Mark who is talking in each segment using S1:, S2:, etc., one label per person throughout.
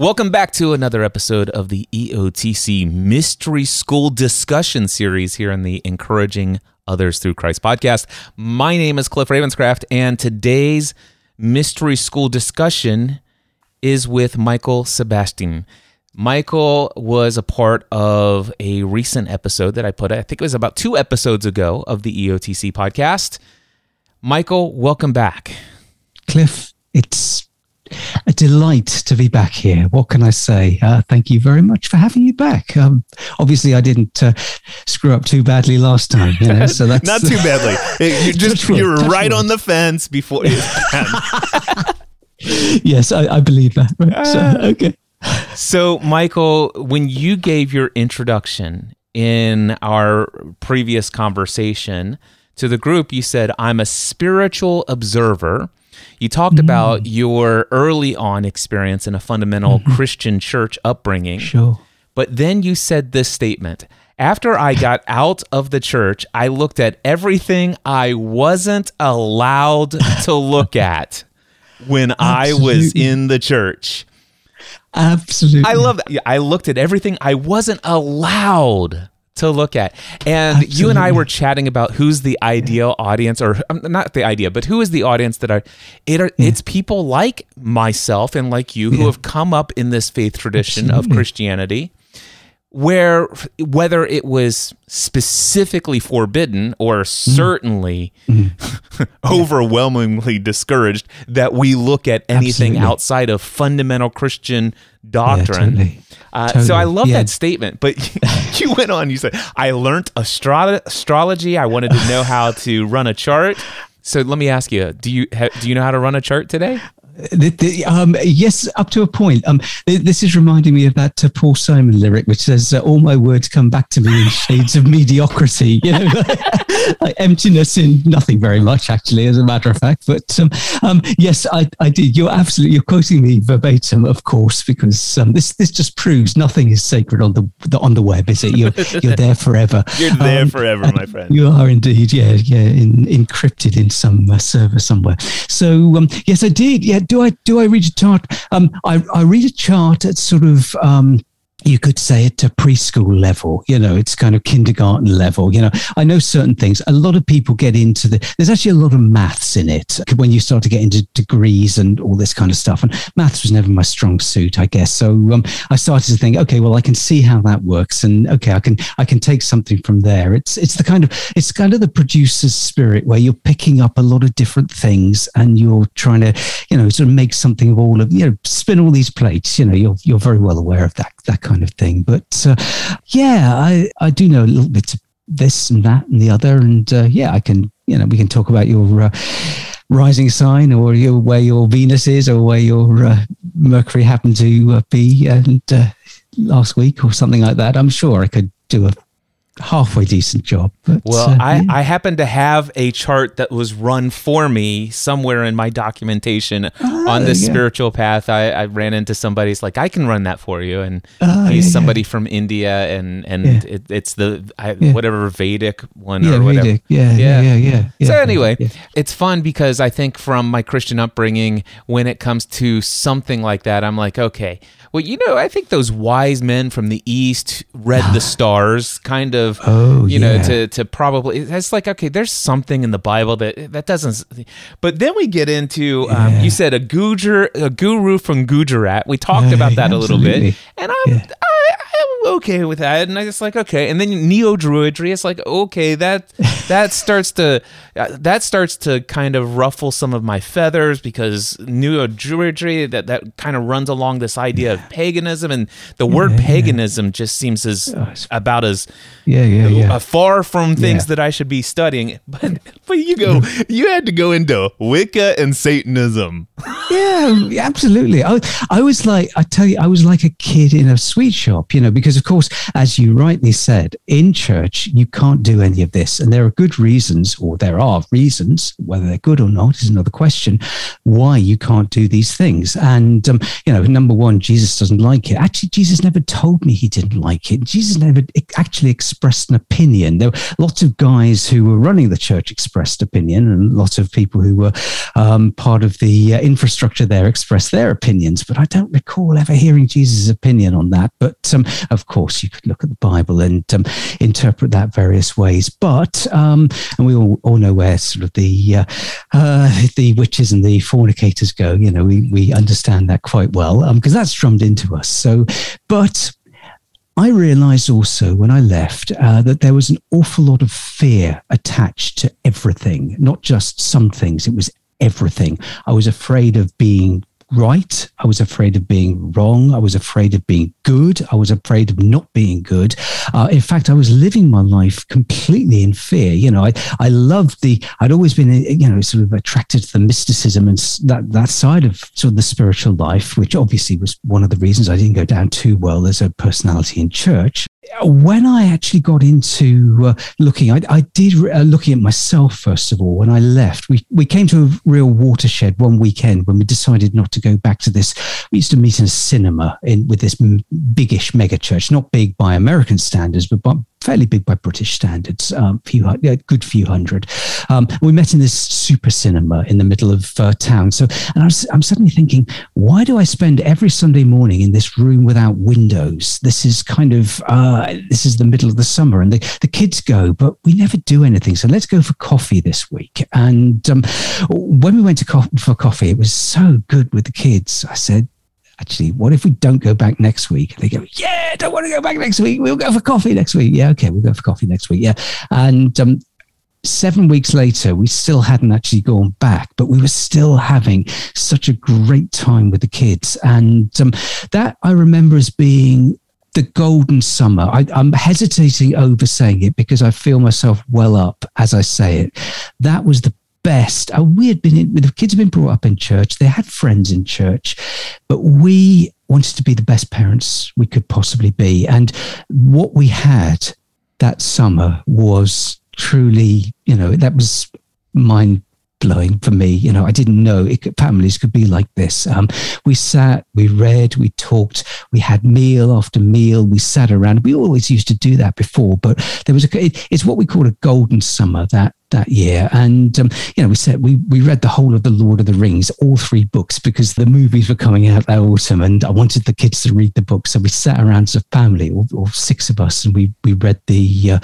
S1: Welcome back to another episode of the EOTC Mystery School Discussion Series here on the Encouraging Others Through Christ podcast. My name is Cliff Ravenscraft, and today's Mystery School discussion is with Michael Sebastien. Michael was a part of a recent episode that I put, I think it was about two episodes ago of the EOTC podcast. Michael, welcome back.
S2: Cliff, it's a delight to be back here. What can I say? Uh, thank you very much for having me back. Um, obviously, I didn't uh, screw up too badly last time, you know, so that's
S1: not too badly. You just you were right on the fence before.
S2: yes, I, I, believe that. Right. So, ah. okay.
S1: So, Michael, when you gave your introduction in our previous conversation to the group, you said, "I'm a spiritual observer." You talked mm. about your early on experience in a fundamental mm-hmm. Christian church upbringing.
S2: Sure.
S1: But then you said this statement. After I got out of the church, I looked at everything I wasn't allowed to look at when I was in the church.
S2: Absolutely.
S1: I love that. I looked at everything I wasn't allowed to look at. And Absolutely. you and I were chatting about who's the ideal audience, or um, not the idea, but who is the audience that are. It are yeah. it's people like myself and like you who yeah. have come up in this faith tradition Absolutely. of Christianity where whether it was specifically forbidden or certainly mm. overwhelmingly discouraged that we look at anything Absolutely. outside of fundamental Christian doctrine. Yeah, totally. Uh, totally. So I love yeah. that statement. But you went on. You said I learned astro- astrology. I wanted to know how to run a chart. So let me ask you: Do you ha- do you know how to run a chart today?
S2: The, the, um, yes, up to a point. Um, this is reminding me of that uh, Paul Simon lyric, which says, uh, "All my words come back to me in shades of mediocrity." You know, like emptiness in nothing very much, actually, as a matter of fact. But um, um, yes, I, I did. You're absolutely you're quoting me verbatim, of course, because um, this this just proves nothing is sacred on the, the on the web, is it? You're you're there forever.
S1: You're there um, forever, my friend.
S2: You are indeed. Yeah, yeah, in, encrypted in some uh, server somewhere. So um, yes, I did. Yeah do I do I read a chart? Um, I, I read a chart at sort of um, you could say it to preschool level you know it's kind of kindergarten level you know. I know certain things. A lot of people get into the there's actually a lot of maths in it when you start to get into degrees and all this kind of stuff and maths was never my strong suit i guess. So um, i started to think okay well i can see how that works and okay i can i can take something from there. It's it's the kind of it's kind of the producer's spirit where you're picking up a lot of different things and you're trying to you know sort of make something of all of you know spin all these plates you know you're you're very well aware of that that kind of thing. But uh, yeah, I, I do know a little bit of this and that and the other. And uh, yeah, I can, you know, we can talk about your uh, rising sign or your, where your Venus is or where your uh, Mercury happened to uh, be and uh, last week or something like that. I'm sure I could do a halfway decent job.
S1: But, well, uh, I, yeah. I happen to have a chart that was run for me somewhere in my documentation oh, on this yeah. spiritual path. I, I ran into somebody's like, I can run that for you, and oh, he's yeah, somebody from India, and and it, it's the I, whatever Vedic one or whatever. Vedic.
S2: Yeah, yeah, yeah, yeah,
S1: So anyway, it's fun because I think from my Christian upbringing, when it comes to something like that, I'm like, okay, well, you know, I think those wise men from the east read the stars, kind of. Oh, you know, to to probably it's like okay, there's something in the Bible that that doesn't. But then we get into um, yeah. you said a guru, a guru from Gujarat. We talked uh, about that yeah, a little bit, and I'm yeah. I, I'm okay with that, and I just like okay, and then neo druidry. It's like okay, that that starts to uh, that starts to kind of ruffle some of my feathers because neo druidry that that kind of runs along this idea of paganism, and the word paganism just seems as oh, about as
S2: yeah yeah yeah
S1: uh, far from things that I should be studying. But but you go, you had to go into Wicca and Satanism.
S2: yeah, absolutely. I I was like I tell you, I was like a kid in a sweet shop, you know, because of course, as you rightly said, in church, you can't do any of this. And there are good reasons, or there are reasons, whether they're good or not is another question, why you can't do these things. And, um, you know, number one, Jesus doesn't like it. Actually, Jesus never told me he didn't like it. Jesus never actually expressed an opinion. There were lots of guys who were running the church expressed opinion, and lots of people who were um, part of the uh, infrastructure there expressed their opinions. But I don't recall ever hearing Jesus' opinion on that. But um, of course, you could look at the Bible and um, interpret that various ways. But um, and we all, all know where sort of the uh, uh, the witches and the fornicators go. You know, we we understand that quite well because um, that's drummed into us. So, but I realized also when I left uh, that there was an awful lot of fear attached to everything, not just some things. It was everything. I was afraid of being right. I was afraid of being wrong. I was afraid of being good. I was afraid of not being good. Uh, in fact, I was living my life completely in fear. You know, I, I loved the, I'd always been, you know, sort of attracted to the mysticism and that, that side of sort of the spiritual life, which obviously was one of the reasons I didn't go down too well as a personality in church when I actually got into uh, looking, I, I did uh, looking at myself first of all. When I left, we we came to a real watershed one weekend when we decided not to go back to this. We used to meet in a cinema in with this biggish mega church, not big by American standards, but by, fairly big by British standards, um, few a good few hundred. Um, we met in this super cinema in the middle of uh, town. So, and I I'm suddenly thinking, why do I spend every Sunday morning in this room without windows? This is kind of uh, this is the middle of the summer, and the, the kids go, but we never do anything. So let's go for coffee this week. And um, when we went to co- for coffee, it was so good with the kids. I said, actually, what if we don't go back next week? They go, yeah, don't want to go back next week. We'll go for coffee next week. Yeah, okay, we'll go for coffee next week. Yeah. And um, seven weeks later, we still hadn't actually gone back, but we were still having such a great time with the kids. And um, that I remember as being the golden summer. I, am hesitating over saying it because I feel myself well up as I say it. That was the best. Uh, we had been in, the kids had been brought up in church. They had friends in church, but we wanted to be the best parents we could possibly be. And what we had that summer was truly, you know, that was mind blowing for me. You know, I didn't know could, families could be like this. Um, we sat, we read, we talked, we had meal after meal. We sat around. We always used to do that before, but there was a. It, it's what we call a golden summer. That that year. And, um, you know, we said we, we read the whole of The Lord of the Rings, all three books, because the movies were coming out that autumn and I wanted the kids to read the book. So we sat around as a family, all, all six of us, and we, we read the, uh,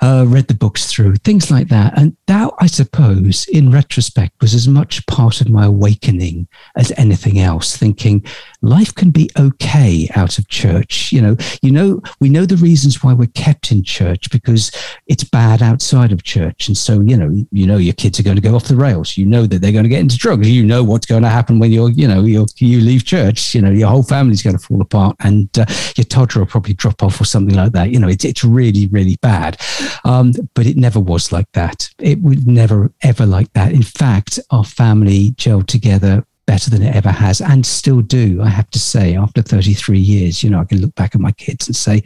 S2: uh, read the books through, things like that. And that, I suppose, in retrospect, was as much part of my awakening as anything else, thinking life can be okay out of church. You know, you know, we know the reasons why we're kept in church because it's bad outside of church. And so so you know you know your kids are going to go off the rails. You know that they're going to get into drugs. You know what's going to happen when you're you know you you leave church. You know your whole family's going to fall apart and uh, your toddler will probably drop off or something like that. You know it's, it's really really bad. Um, but it never was like that. It was never ever like that. In fact our family gelled together better than it ever has and still do i have to say after 33 years you know i can look back at my kids and say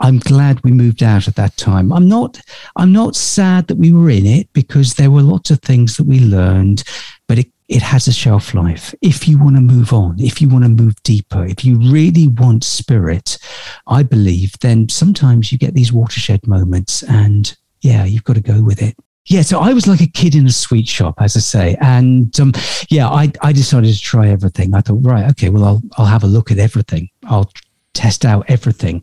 S2: i'm glad we moved out at that time i'm not i'm not sad that we were in it because there were lots of things that we learned but it it has a shelf life. If you want to move on, if you want to move deeper, if you really want spirit, I believe, then sometimes you get these watershed moments and yeah, you've got to go with it. Yeah, so I was like a kid in a sweet shop, as I say, and um, yeah, I, I decided to try everything. I thought, right, okay, well, I'll I'll have a look at everything. I'll test out everything.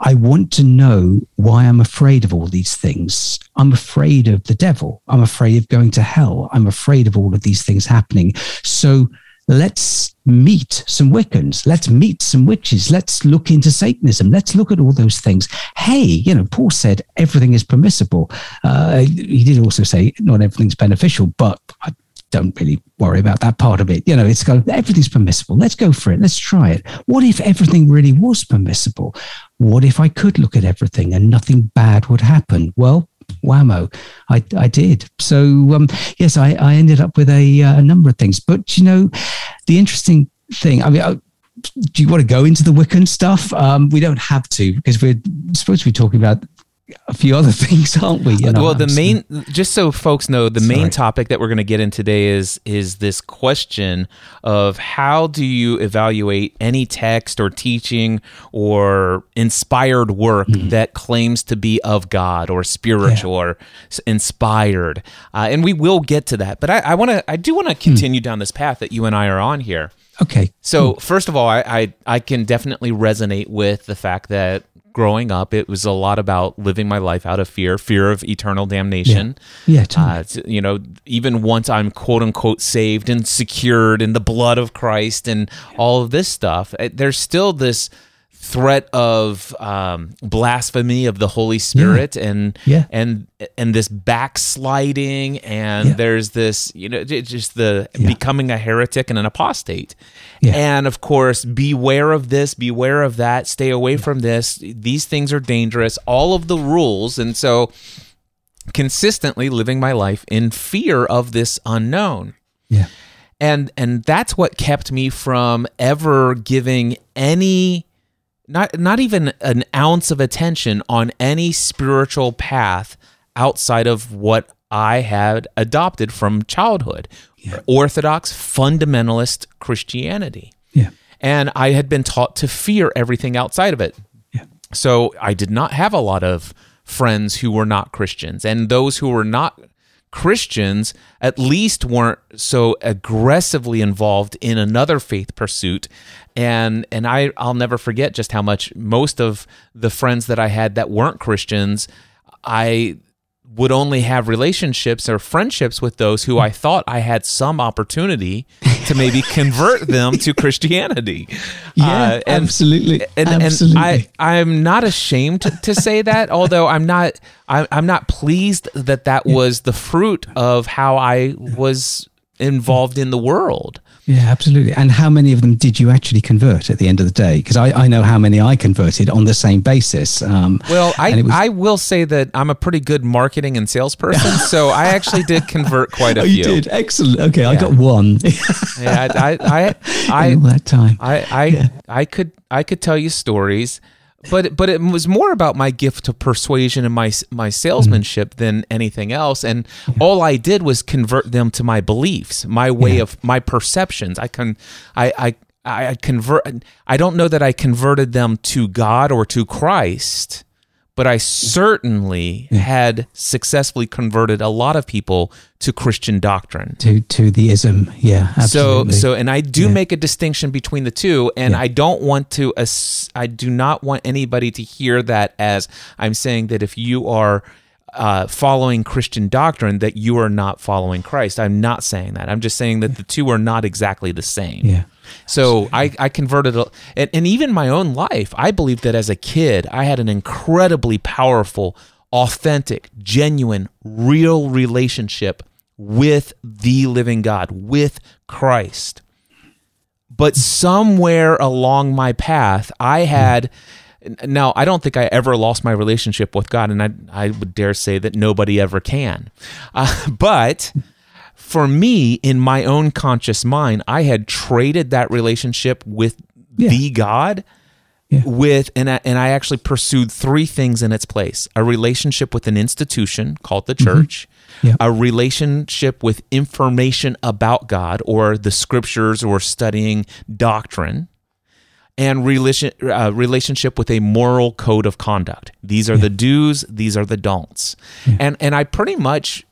S2: I want to know why I'm afraid of all these things. I'm afraid of the devil. I'm afraid of going to hell. I'm afraid of all of these things happening. So let's meet some Wiccans. Let's meet some witches. Let's look into Satanism. Let's look at all those things. Hey, you know, Paul said everything is permissible. Uh, he did also say not everything's beneficial, but I don't really worry about that part of it. You know, it's got everything's permissible. Let's go for it. Let's try it. What if everything really was permissible? What if I could look at everything and nothing bad would happen? Well, whammo, I, I did. So, um, yes, I, I ended up with a, uh, a number of things. But, you know, the interesting thing, I mean, I, do you want to go into the Wiccan stuff? Um, we don't have to because we're supposed to be talking about a few other things, aren't we?
S1: You know, well, the main, just so folks know, the Sorry. main topic that we're going to get in today is is this question of how do you evaluate any text or teaching or inspired work mm. that claims to be of God or spiritual yeah. or inspired, uh, and we will get to that. But I, I want to, I do want to hmm. continue mm. down this path that you and I are on here.
S2: Okay.
S1: So cool. first of all, I, I I can definitely resonate with the fact that growing up, it was a lot about living my life out of fear, fear of eternal damnation.
S2: Yeah, yeah totally.
S1: uh, you know, even once I'm quote unquote saved and secured in the blood of Christ and all of this stuff, eh, there's still this threat of um, blasphemy of the Holy Spirit yeah. and yeah. and and this backsliding and yeah. there's this you know just the becoming a heretic and an apostate. And of course beware of this beware of that stay away from this. These things are dangerous. All of the rules. And so consistently living my life in fear of this unknown.
S2: Yeah.
S1: And and that's what kept me from ever giving any not not even an ounce of attention on any spiritual path outside of what I had adopted from childhood. Yeah. Orthodox fundamentalist Christianity.
S2: Yeah.
S1: And I had been taught to fear everything outside of it.
S2: Yeah.
S1: So I did not have a lot of friends who were not Christians. And those who were not Christians at least weren't so aggressively involved in another faith pursuit and and I I'll never forget just how much most of the friends that I had that weren't Christians I would only have relationships or friendships with those who I thought I had some opportunity to maybe convert them to Christianity.
S2: Yeah, uh, and, absolutely. And, absolutely.
S1: And I, I'm not ashamed to, say that, although I'm not, I, I'm not pleased that that was the fruit of how I was involved in the world.
S2: Yeah, absolutely. And how many of them did you actually convert at the end of the day? Because I, I know how many I converted on the same basis. Um,
S1: well, I, was, I will say that I'm a pretty good marketing and salesperson, so I actually did convert quite a
S2: oh,
S1: few.
S2: You did excellent. Okay, yeah. I got one.
S1: yeah, I, I, I,
S2: I that time.
S1: I, I, yeah. I could, I could tell you stories but but it was more about my gift of persuasion and my my salesmanship mm than anything else and yeah. all I did was convert them to my beliefs my way yeah. of my perceptions I can I I I convert I don't know that I converted them to God or to Christ but I certainly had successfully converted a lot of people to Christian doctrine.
S2: To to the ism, yeah. Absolutely.
S1: So so, and I do yeah. make a distinction between the two, and yeah. I don't want to. I do not want anybody to hear that as I'm saying that if you are uh, following Christian doctrine that you are not following Christ. I'm not saying that. I'm just saying that the two are not exactly the same.
S2: Yeah.
S1: So I, I converted, and, and even my own life, I believe that as a kid, I had an incredibly powerful, authentic, genuine, real relationship with the living God, with Christ. But somewhere along my path, I had. Now, I don't think I ever lost my relationship with God, and I, I would dare say that nobody ever can. Uh, but for me, in my own conscious mind, I had traded that relationship with yeah. the God. Yeah. With and I, and I actually pursued three things in its place: a relationship with an institution called the mm-hmm. church, mm-hmm. yeah. a relationship with information about God or the scriptures or studying doctrine, and relation, uh, relationship with a moral code of conduct. These are yeah. the do's, these are the don'ts. Yeah. And and I pretty much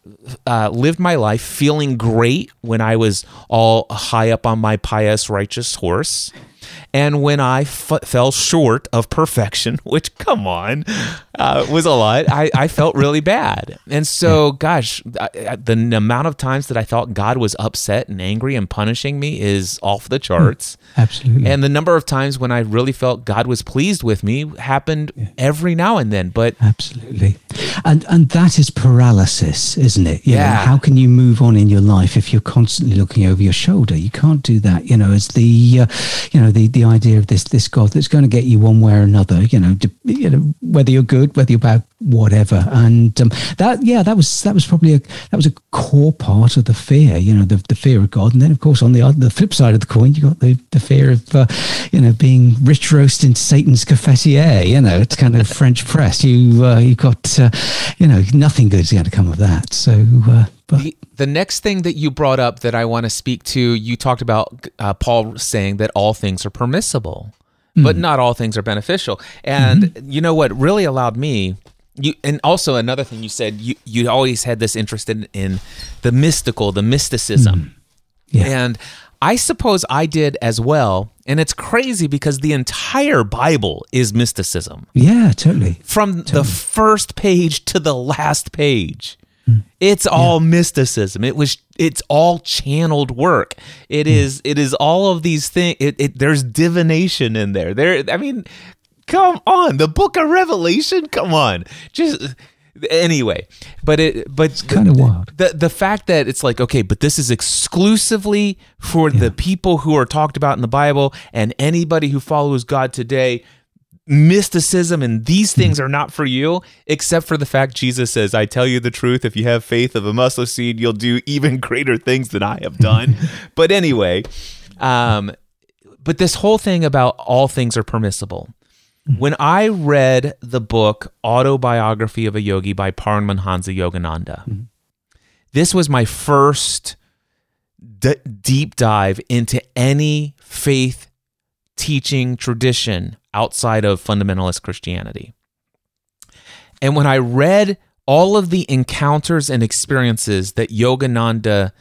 S1: uh, lived my life feeling great when I was all high up on my pious righteous horse and when I f- fell short of perfection, which, come on, uh, was a lot, I, I felt really bad. And so, gosh, I, the amount of times that I thought God was upset and angry and punishing me is off the charts.
S2: Absolutely.
S1: And the number of times when I really felt God was pleased with me happened yeah. every now and then. But
S2: absolutely. And, and that is paralysis, isn't it?
S1: You yeah.
S2: Know, how can you move on in your life if you're constantly looking over your shoulder? You can't do that. You know, as the, uh, you know, the, the idea of this this God that's going to get you one way or another. You know, you know whether you're good, whether you're bad, whatever. And um, that, yeah, that was that was probably a that was a core part of the fear. You know, the, the fear of God, and then of course on the the flip side of the coin, you got the, the fear of uh, you know being rich roast in Satan's cafetiere. You know, it's kind of French press. You uh, you got uh, you know nothing good is going to come of that. So. But,
S1: the, the, next thing that you brought up that I want to speak to, you talked about uh, Paul saying that all things are permissible, mm. but not all things are beneficial. And mm-hmm. you know what really allowed me you and also another thing you said you you always had this interest in, in the mystical the mysticism mm. yeah. and i suppose i did as well and it's crazy because the entire bible is mysticism
S2: yeah totally
S1: from
S2: totally.
S1: the first page to the last page. It's all yeah. mysticism it was it's all channeled work It mm. is. it is all of these things it, it, there's divination in there there i mean Come on, the book of Revelation. Come on. Just anyway, but it but it's
S2: kind of wild.
S1: The the fact that it's like okay, but this is exclusively for yeah. the people who are talked about in the Bible and anybody who follows God today. Mysticism and these things are not for you, except for the fact Jesus says, I tell you the truth, if you have faith of a mustard seed, you'll do even greater things than I have done. but anyway, um, but this whole thing about all things are permissible when I read the book Autobiography of a Yogi by Paramhansa Yogananda, mm-hmm. this was my first d- deep dive into any faith teaching tradition outside of fundamentalist Christianity. And when I read all of the encounters and experiences that Yogananda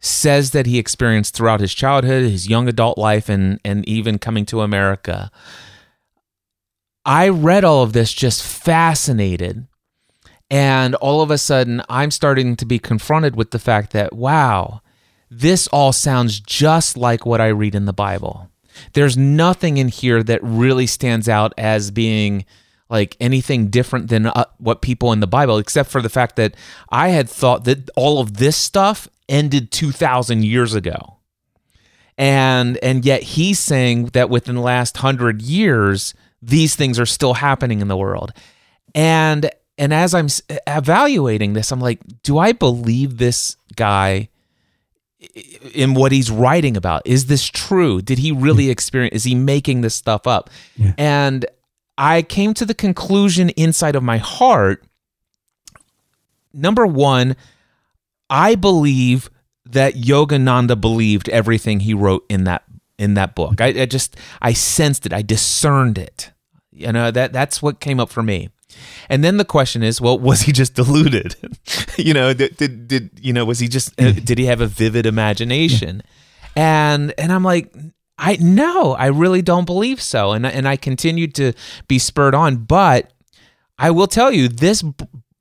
S1: says that he experienced throughout his childhood, his young adult life, and, and even coming to America, I read all of this just fascinated. And all of a sudden, I'm starting to be confronted with the fact that, wow, this all sounds just like what I read in the Bible. There's nothing in here that really stands out as being like anything different than uh, what people in the Bible, except for the fact that I had thought that all of this stuff ended 2,000 years ago. And, and yet he's saying that within the last hundred years, these things are still happening in the world. And and as I'm evaluating this, I'm like, do I believe this guy in what he's writing about? Is this true? Did he really experience is he making this stuff up? Yeah. And I came to the conclusion inside of my heart number 1, I believe that Yogananda believed everything he wrote in that in that book. I, I, just I sensed it. I discerned it. You know that that's what came up for me. And then the question is, well, was he just deluded? you know, did, did, did you know was he just uh, did he have a vivid imagination? And and I'm like, I no, I really don't believe so. And and I continued to be spurred on, but I will tell you this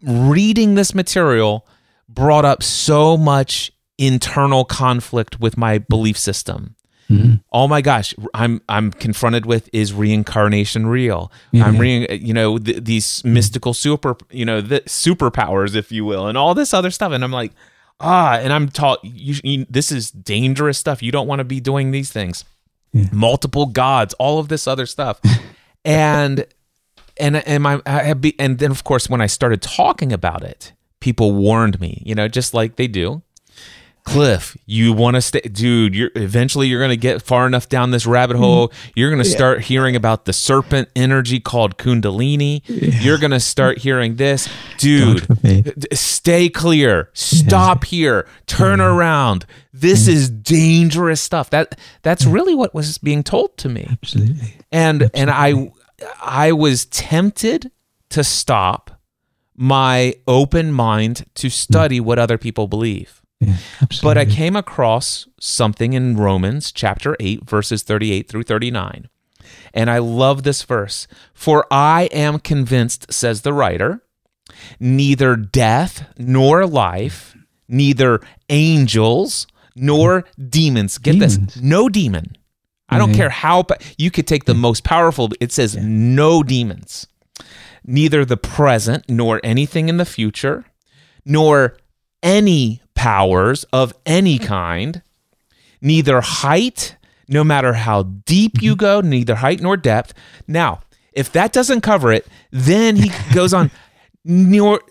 S1: reading this material brought up so much internal conflict with my belief system Mm-hmm. Oh my gosh, I'm I'm confronted with is reincarnation real? Mm-hmm. I'm re you know th- these mystical super you know the superpowers if you will and all this other stuff and I'm like ah and I'm taught you, you, this is dangerous stuff. You don't want to be doing these things. Yeah. Multiple gods, all of this other stuff. and and and my I be, and then of course when I started talking about it, people warned me, you know, just like they do Cliff, you want to stay, dude. You're eventually you're going to get far enough down this rabbit hole. You're going to start hearing about the serpent energy called Kundalini. Yeah. You're going to start hearing this, dude. Stay clear. Stop yeah. here. Turn yeah. around. This is dangerous stuff. That that's really what was being told to me.
S2: Absolutely.
S1: And
S2: Absolutely.
S1: and I I was tempted to stop my open mind to study what other people believe.
S2: Yeah,
S1: but I came across something in Romans chapter 8, verses 38 through 39. And I love this verse. For I am convinced, says the writer, neither death nor life, neither angels nor demons. Get demons. this no demon. I don't care how you could take the most powerful, it says yeah. no demons. Neither the present nor anything in the future, nor any powers of any kind, neither height, no matter how deep you go, neither height nor depth. Now, if that doesn't cover it, then he goes on nor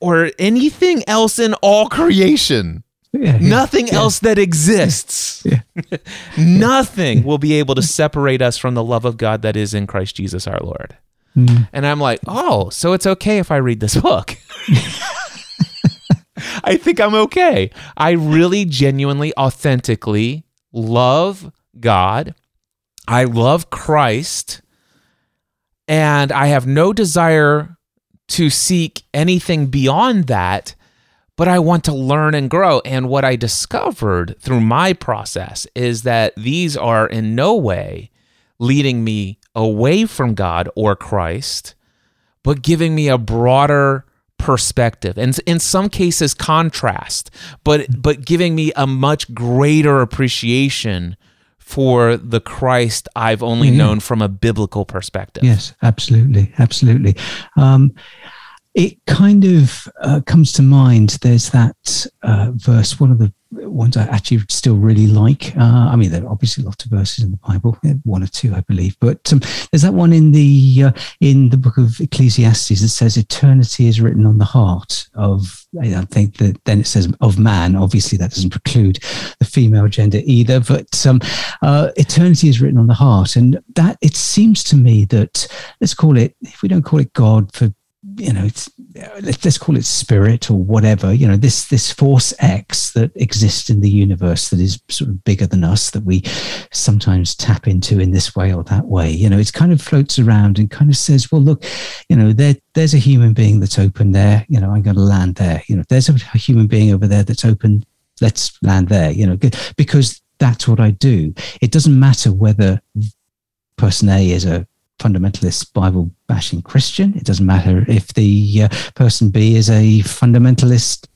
S1: or anything else in all creation. Yeah, yeah, Nothing yeah. else that exists. Nothing will be able to separate us from the love of God that is in Christ Jesus our Lord. Mm. And I'm like, oh, so it's okay if I read this book. I think I'm okay. I really genuinely, authentically love God. I love Christ. And I have no desire to seek anything beyond that, but I want to learn and grow. And what I discovered through my process is that these are in no way leading me away from God or Christ, but giving me a broader perspective and in some cases contrast but but giving me a much greater appreciation for the Christ I've only yeah. known from a biblical perspective.
S2: Yes, absolutely, absolutely. Um, it kind of uh, comes to mind. There's that uh, verse, one of the ones I actually still really like. Uh, I mean, there are obviously lots of verses in the Bible, one or two, I believe, but um, there's that one in the uh, in the book of Ecclesiastes that says, "Eternity is written on the heart of." I think that then it says of man. Obviously, that doesn't preclude the female gender either, but um, uh, eternity is written on the heart, and that it seems to me that let's call it if we don't call it God for you know, Uh, let's call it spirit or whatever. You know, this this force X that exists in the universe that is sort of bigger than us that we sometimes tap into in this way or that way. You know, it kind of floats around and kind of says, "Well, look, you know, there there's a human being that's open there. You know, I'm going to land there. You know, there's a human being over there that's open. Let's land there. You know, because that's what I do. It doesn't matter whether person A is a fundamentalist Bible bashing Christian. It doesn't matter if the uh, person B is a fundamentalist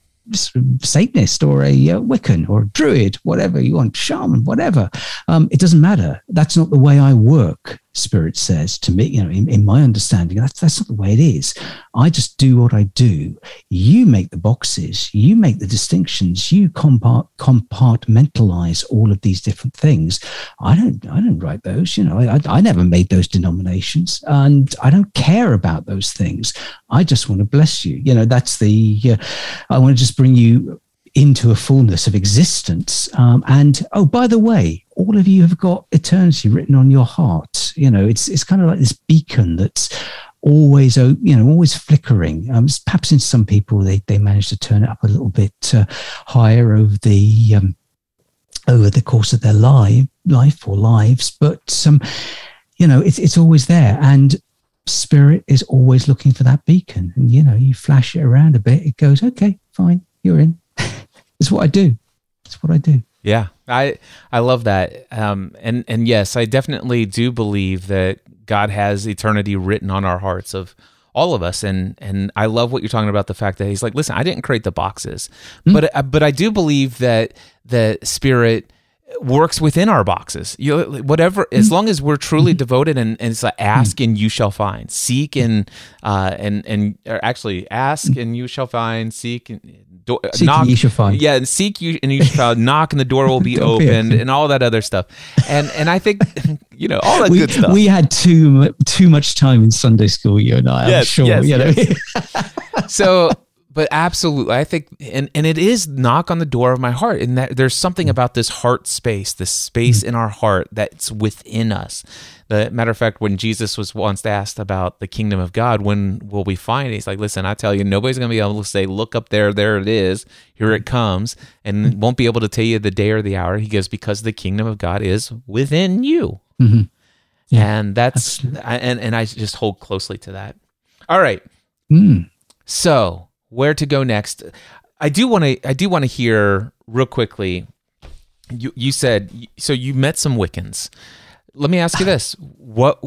S2: Satanist or a uh, Wiccan or a Druid, whatever you want, shaman, whatever. Um, it doesn't matter. That's not the way I work. Spirit says to me, you know, in, in, my understanding, that's that's not the way it is. I just do what I do. You make the boxes, you make the distinctions, you compart- compartmentalize all of these different things. I don't, I don't write those. You know, I, I never made those denominations, and I don't care about those things. I just want to bless you. You know, that's the. Uh, I want to just bring you into a fullness of existence. Um, and oh, by the way, all of you have got eternity written on your heart. You know, it's it's kind of like this beacon that's always you know always flickering. Um, perhaps in some people they they manage to turn it up a little bit uh, higher over the um, over the course of their life life or lives. But um you know it's it's always there. And spirit is always looking for that beacon. And you know you flash it around a bit it goes okay fine you're in it's what I do. It's what I do.
S1: Yeah, I I love that. Um, and and yes, I definitely do believe that God has eternity written on our hearts of all of us and and I love what you're talking about the fact that he's like listen I didn't create the boxes mm. but uh, but I do believe that the spirit works within our boxes. You know, whatever, as mm-hmm. long as we're truly mm-hmm. devoted and, and it's like ask mm-hmm. and you shall find, seek and uh, and and actually ask and you shall find, seek and
S2: do, seek knock. you shall find.
S1: Yeah, and seek you and you shall find. knock and the door will be opened and all that other stuff. And and I think you know all that
S2: we,
S1: good stuff.
S2: We had too too much time in Sunday school, you and I. Yes, I'm sure. Yes, you know.
S1: Yes. so but absolutely i think and, and it is knock on the door of my heart and that there's something about this heart space this space mm-hmm. in our heart that's within us the matter of fact when jesus was once asked about the kingdom of god when will we find it he's like listen i tell you nobody's going to be able to say look up there there it is here it comes and mm-hmm. won't be able to tell you the day or the hour he goes because the kingdom of god is within you mm-hmm. yeah, and that's I, and and i just hold closely to that all right mm. so where to go next. I do want to I do want to hear real quickly. You you said so you met some Wiccans. Let me ask you this: what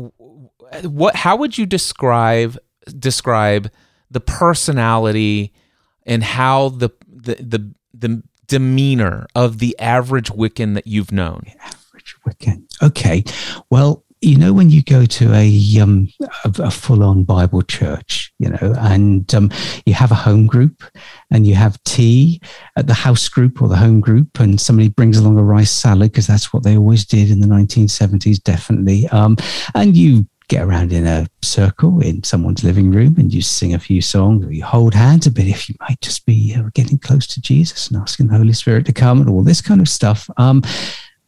S1: what how would you describe describe the personality and how the the the, the demeanor of the average Wiccan that you've known?
S2: Average Wiccan. Okay. Well, you know when you go to a um, a, a full-on bible church you know and um, you have a home group and you have tea at the house group or the home group and somebody brings along a rice salad because that's what they always did in the 1970s definitely um, and you get around in a circle in someone's living room and you sing a few songs or you hold hands a bit if you might just be uh, getting close to Jesus and asking the Holy Spirit to come and all this kind of stuff. Um,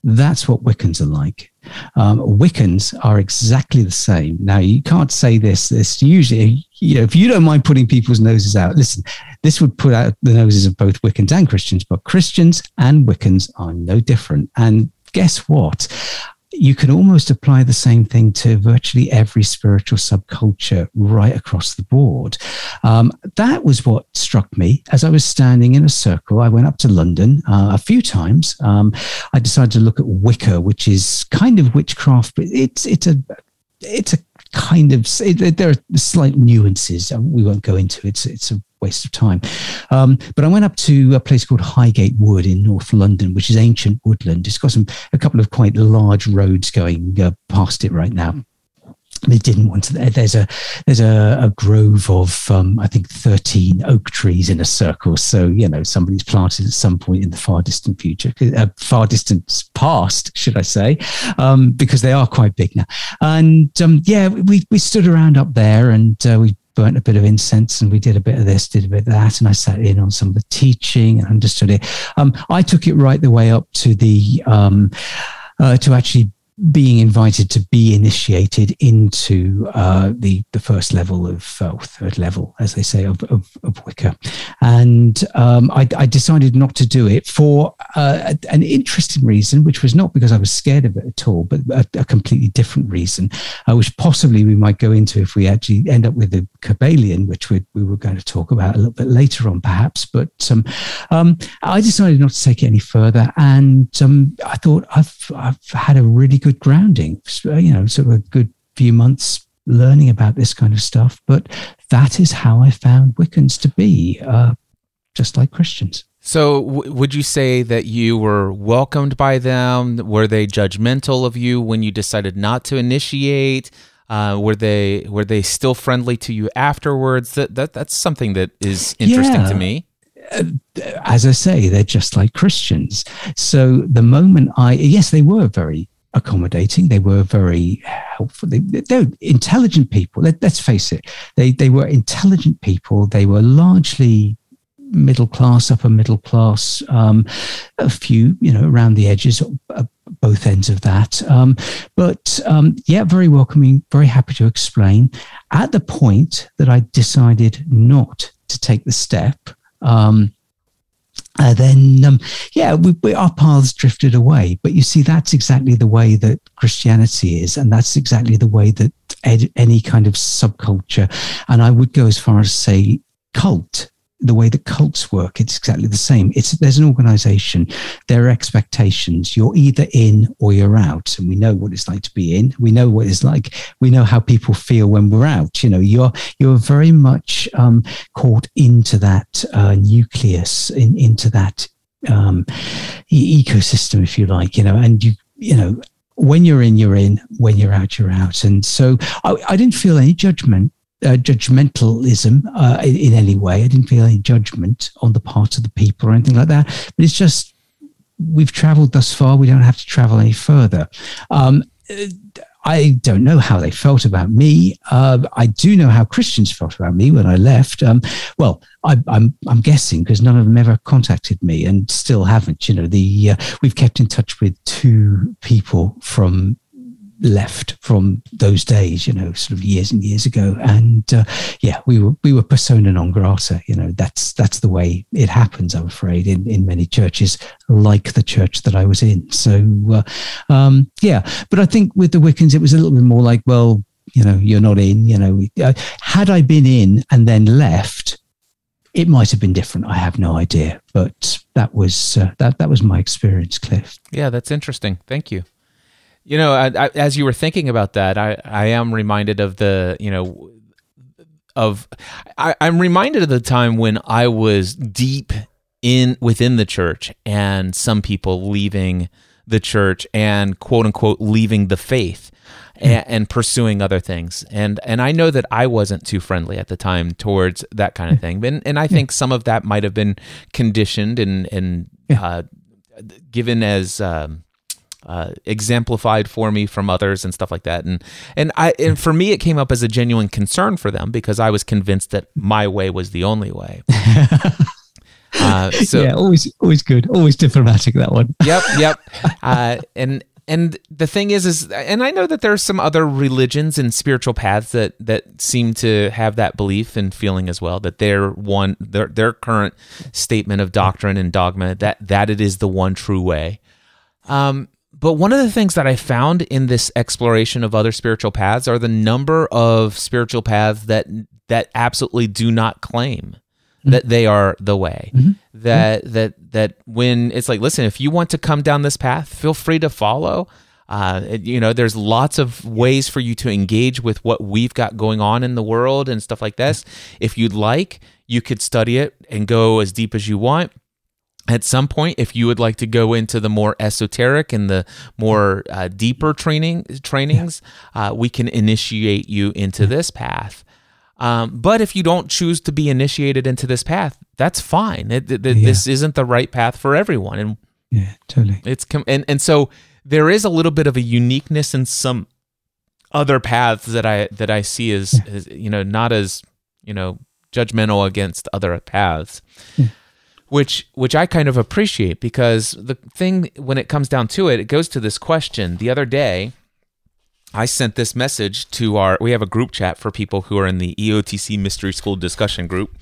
S2: that's what Wiccans are like. Um, Wiccans are exactly the same. Now, you can't say this. This usually, you know, if you don't mind putting people's noses out, listen, this would put out the noses of both Wiccans and Christians, but Christians and Wiccans are no different. And guess what? You can almost apply the same thing to virtually every spiritual subculture right across the board. Um, that was what struck me as I was standing in a circle. I went up to London uh, a few times. Um, I decided to look at Wicca, which is kind of witchcraft, but it's it's a it's a kind of it, there are slight nuances we won't go into it's it's a waste of time. Um, but I went up to a place called Highgate Wood in North London, which is ancient woodland. It's got some a couple of quite large roads going uh, past it right now. They didn't want to. There's a there's a, a grove of um, I think 13 oak trees in a circle. So you know somebody's planted at some point in the far distant future, uh, far distant past, should I say, um, because they are quite big now. And um, yeah, we we stood around up there and uh, we burnt a bit of incense and we did a bit of this, did a bit of that. And I sat in on some of the teaching and understood it. Um, I took it right the way up to the, um, uh, to actually being invited to be initiated into uh, the the first level of uh, third level, as they say, of of, of Wicca, and um, I, I, decided not to do it for uh, an interesting reason, which was not because I was scared of it at all, but a, a completely different reason, uh, which possibly we might go into if we actually end up with the Kybalion, which we, we were going to talk about a little bit later on, perhaps. But um, um, I decided not to take it any further, and um, I thought I've I've had a really good good grounding, you know, sort of a good few months learning about this kind of stuff. But that is how I found Wiccans to be, uh, just like Christians.
S1: So, w- would you say that you were welcomed by them? Were they judgmental of you when you decided not to initiate? Uh, were they were they still friendly to you afterwards? That, that that's something that is interesting yeah. to me.
S2: Uh, as I say, they're just like Christians. So the moment I, yes, they were very accommodating. They were very helpful. They, they're intelligent people. Let, us face it. They they were intelligent people. They were largely middle class, upper middle class. Um, a few, you know, around the edges, uh, both ends of that. Um, but um, yeah, very welcoming. Very happy to explain. At the point that I decided not to take the step. Um, uh, then um, yeah, we, we, our paths drifted away. But you see, that's exactly the way that Christianity is, and that's exactly the way that ed, any kind of subculture, and I would go as far as say cult the way that cults work it's exactly the same. It's there's an organization. There are expectations. You're either in or you're out. And we know what it's like to be in. We know what it's like. We know how people feel when we're out. You know you're you're very much um, caught into that uh, nucleus in, into that um, e- ecosystem if you like you know and you you know when you're in, you're in. When you're out, you're out. And so I, I didn't feel any judgment uh, judgmentalism uh, in, in, any way. I didn't feel any judgment on the part of the people or anything like that. But it's just we've traveled thus far. We don't have to travel any further. Um, I don't know how they felt about me. Uh, I do know how Christians felt about me when I left. Um, well, I, am I'm, I'm guessing because none of them ever contacted me and still haven't. You know, the uh, we've kept in touch with two people from left from those days, you know, sort of years and years ago. And uh, yeah, we were we were persona non grata. You know, that's that's the way it happens. I'm afraid in in many churches, like the church that I was in. So uh, um, yeah, but I think with the Wiccans, it was a little bit more like, well, you know, you're not in. You know, uh, had I been in and then left. It might have been different. I have no idea, but that was uh, that. That was my experience, Cliff.
S1: Yeah, that's interesting. Thank you. You know, I, I, as you were thinking about that, I, I am reminded of the, you know, of I, I'm reminded of the time when I was deep in within the church and some people leaving the church and quote unquote leaving the faith and, hmm. and, pursuing other things. And and I know that I wasn't too friendly at the time towards that kind of thing. And and I think some of that might have been conditioned and and uh, given as um, uh, exemplified for me from others and stuff like that. And and I and for me, it came up as a genuine concern for them because I was convinced that my way was the only way.
S2: Uh, so yeah, always always good, always diplomatic that one.
S1: yep, yep. Uh, and and the thing is is and i know that there's some other religions and spiritual paths that that seem to have that belief and feeling as well that their one their their current statement of doctrine and dogma that that it is the one true way um but one of the things that I found in this exploration of other spiritual paths are the number of spiritual paths that that absolutely do not claim that they are the way. Mm-hmm. That that that when it's like, listen, if you want to come down this path, feel free to follow. Uh, you know, there's lots of ways for you to engage with what we've got going on in the world and stuff like this. If you'd like, you could study it and go as deep as you want. At some point, if you would like to go into the more esoteric and the more uh, deeper training trainings, uh, we can initiate you into this path. Um, but if you don't choose to be initiated into this path, that's fine. It, it, yeah. This isn't the right path for everyone, and
S2: yeah, totally.
S1: It's com- and and so there is a little bit of a uniqueness in some other paths that I that I see as, yeah. as you know not as you know judgmental against other paths. Yeah. Which, which I kind of appreciate because the thing when it comes down to it, it goes to this question. The other day, I sent this message to our. We have a group chat for people who are in the EOTC Mystery School discussion group.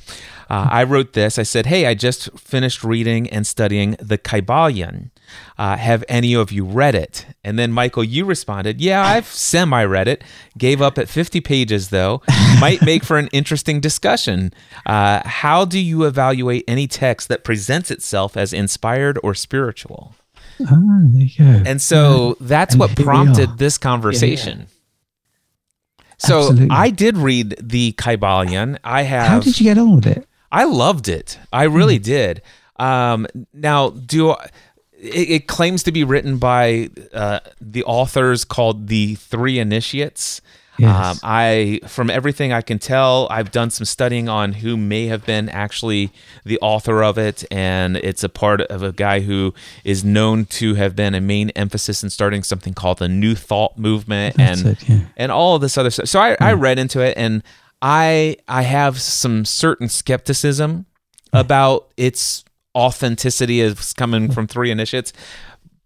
S1: Uh, I wrote this. I said, "Hey, I just finished reading and studying the Kybalion. Uh, have any of you read it?" And then Michael, you responded, "Yeah, I've semi-read it. Gave up at 50 pages, though. Might make for an interesting discussion. Uh, how do you evaluate any text that presents itself as inspired or spiritual?"
S2: Ah, there you go.
S1: And so yeah. that's and what prompted this conversation. Yeah, yeah. So Absolutely. I did read the Kybalion. I have.
S2: How did you get on with it?
S1: I loved it. I really mm. did. Um, now, do it, it, claims to be written by uh, the authors called the Three Initiates. Yes. Um, I, from everything I can tell, I've done some studying on who may have been actually the author of it, and it's a part of a guy who is known to have been a main emphasis in starting something called the New Thought movement, That's and it, yeah. and all of this other stuff. So I, yeah. I read into it, and I I have some certain skepticism yeah. about its authenticity as coming from three initiates.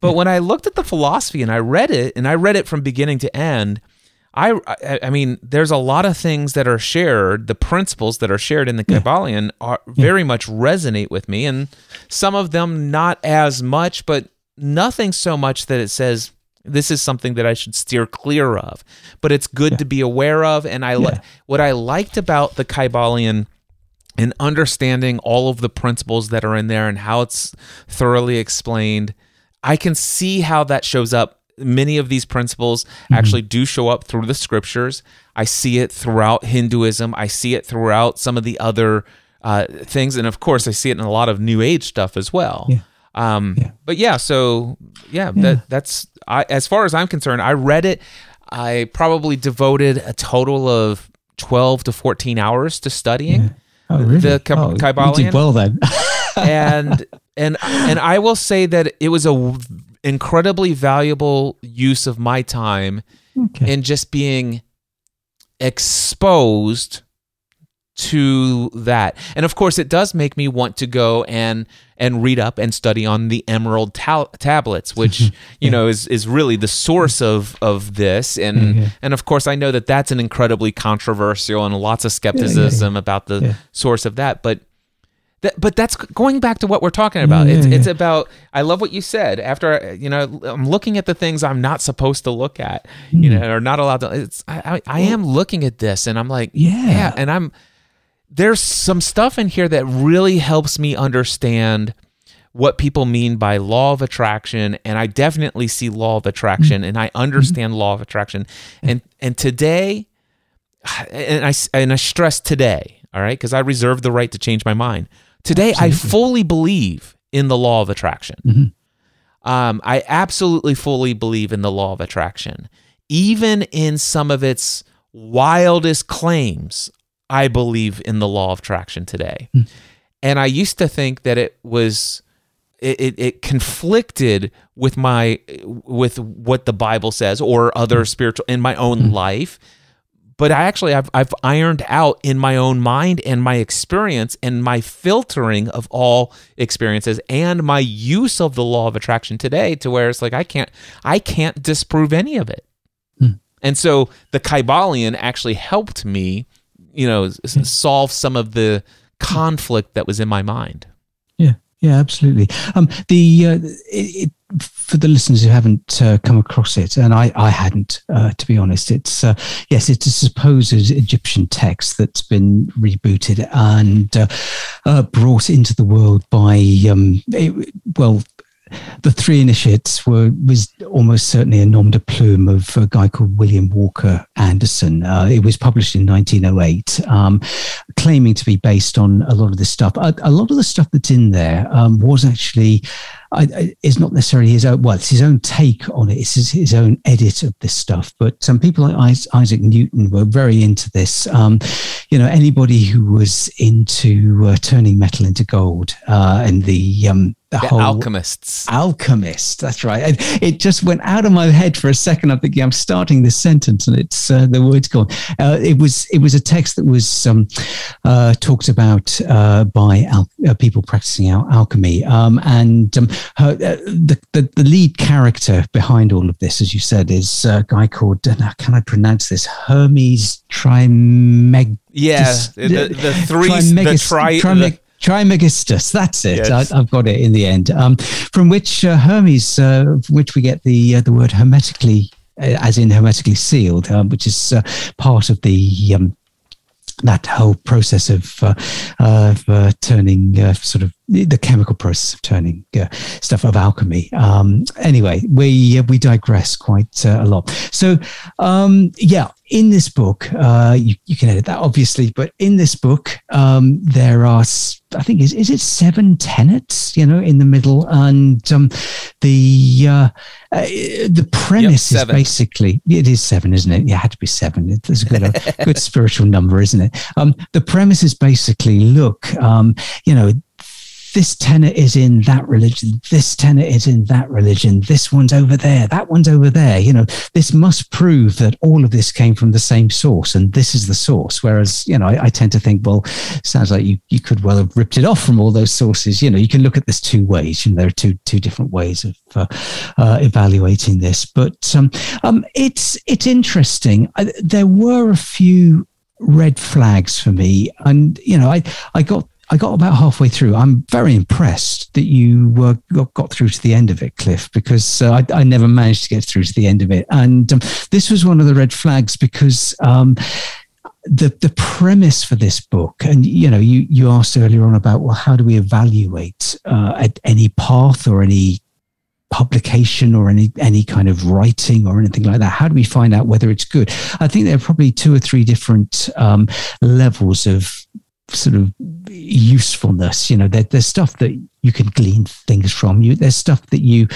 S1: But when I looked at the philosophy and I read it, and I read it from beginning to end I, I mean, there's a lot of things that are shared. The principles that are shared in the Kybalion are very much resonate with me, and some of them not as much, but nothing so much that it says this is something that I should steer clear of. But it's good yeah. to be aware of, and I yeah. what I liked about the Kybalion and understanding all of the principles that are in there and how it's thoroughly explained. I can see how that shows up many of these principles mm-hmm. actually do show up through the scriptures. I see it throughout Hinduism. I see it throughout some of the other uh, things, and of course, I see it in a lot of New Age stuff as well. Yeah. Um, yeah. But yeah, so yeah, yeah. That, that's I, as far as I'm concerned. I read it. I probably devoted a total of twelve to fourteen hours to studying. Yeah.
S2: Oh, really?
S1: The K- oh,
S2: Kybalion.
S1: did
S2: well then.
S1: and and and I will say that it was a incredibly valuable use of my time okay. in just being exposed to that. And of course, it does make me want to go and and read up and study on the Emerald ta- tablets, which you yeah. know is is really the source of of this. And yeah, yeah. and of course, I know that that's an incredibly controversial and lots of skepticism about the source of that. But that, but that's going back to what we're talking about. Yeah, it's yeah. it's about. I love what you said. After you know, I'm looking at the things I'm not supposed to look at. Mm. You hmm. know, or not allowed to. It's I, I, I, am looking at this, and I'm like, yeah, yeah, and I'm there's some stuff in here that really helps me understand what people mean by law of attraction and i definitely see law of attraction mm. and i understand mm. law of attraction and and today and i and i stress today all right because i reserve the right to change my mind Today, absolutely. I fully believe in the law of attraction. Mm-hmm. Um, I absolutely fully believe in the law of attraction. Even in some of its wildest claims, I believe in the law of attraction today. Mm. And I used to think that it was it, it, it conflicted with my with what the Bible says or other spiritual in my own mm-hmm. life but I actually I've, I've ironed out in my own mind and my experience and my filtering of all experiences and my use of the law of attraction today to where it's like I can't I can't disprove any of it. Hmm. And so the Kybalion actually helped me, you know, hmm. solve some of the conflict that was in my mind.
S2: Yeah. Yeah, absolutely. Um, the uh, it, for the listeners who haven't uh, come across it, and I, I hadn't, uh, to be honest, it's uh, yes, it's a supposed Egyptian text that's been rebooted and uh, uh, brought into the world by um, it, well, the three initiates were was almost certainly a nom de plume of a guy called William Walker Anderson. Uh, it was published in 1908, um, claiming to be based on a lot of this stuff. A, a lot of the stuff that's in there um, was actually is not necessarily his own. Well, it's his own take on it. It's his, his own edit of this stuff. But some people like Isaac Newton were very into this. Um, you know, anybody who was into uh, turning metal into gold uh, and the um,
S1: the, the whole alchemists.
S2: Alchemist. That's right. It, it, just went out of my head for a second. I'm thinking I'm starting this sentence, and it's uh, the words gone. Uh, it was it was a text that was um, uh, talked about uh, by al- uh, people practicing al- alchemy, um, and um, her, uh, the, the, the lead character behind all of this, as you said, is a guy called. can I pronounce this? Hermes Trimeg.
S1: Yeah, the, the three, the tri, the,
S2: Trismegistus, that's it. Yes. I, have got it in the end. Um, from which uh, Hermes, uh, from which we get the uh, the word hermetically, uh, as in hermetically sealed, uh, which is uh, part of the um, that whole process of of turning sort of the chemical process of turning stuff of alchemy. Um, anyway, we we digress quite a lot. So um, yeah, in this book, uh, you, you, can edit that obviously, but in this book, um, there are, I think, is, is it seven tenets, you know, in the middle? And um, the uh, uh, the premise yep, is basically, it is seven, isn't it? Yeah, it had to be seven. It's a good, a good spiritual number, isn't it? Um, the premise is basically look, um, you know, this tenet is in that religion, this tenet is in that religion, this one's over there, that one's over there. You know, this must prove that all of this came from the same source and this is the source. Whereas, you know, I, I tend to think, well, sounds like you, you could well have ripped it off from all those sources. You know, you can look at this two ways. You know, there are two two different ways of uh, uh, evaluating this. But um, um, it's it's interesting. I, there were a few red flags for me, and you know, I I got I got about halfway through. I'm very impressed that you got, got through to the end of it, Cliff, because uh, I, I, never managed to get through to the end of it. And um, this was one of the red flags because um, the the premise for this book, and you know, you you asked earlier on about well, how do we evaluate uh, at any path or any publication or any any kind of writing or anything like that? How do we find out whether it's good? I think there are probably two or three different um, levels of sort of usefulness. You know, there, there's stuff that you can glean things from. You there's stuff that you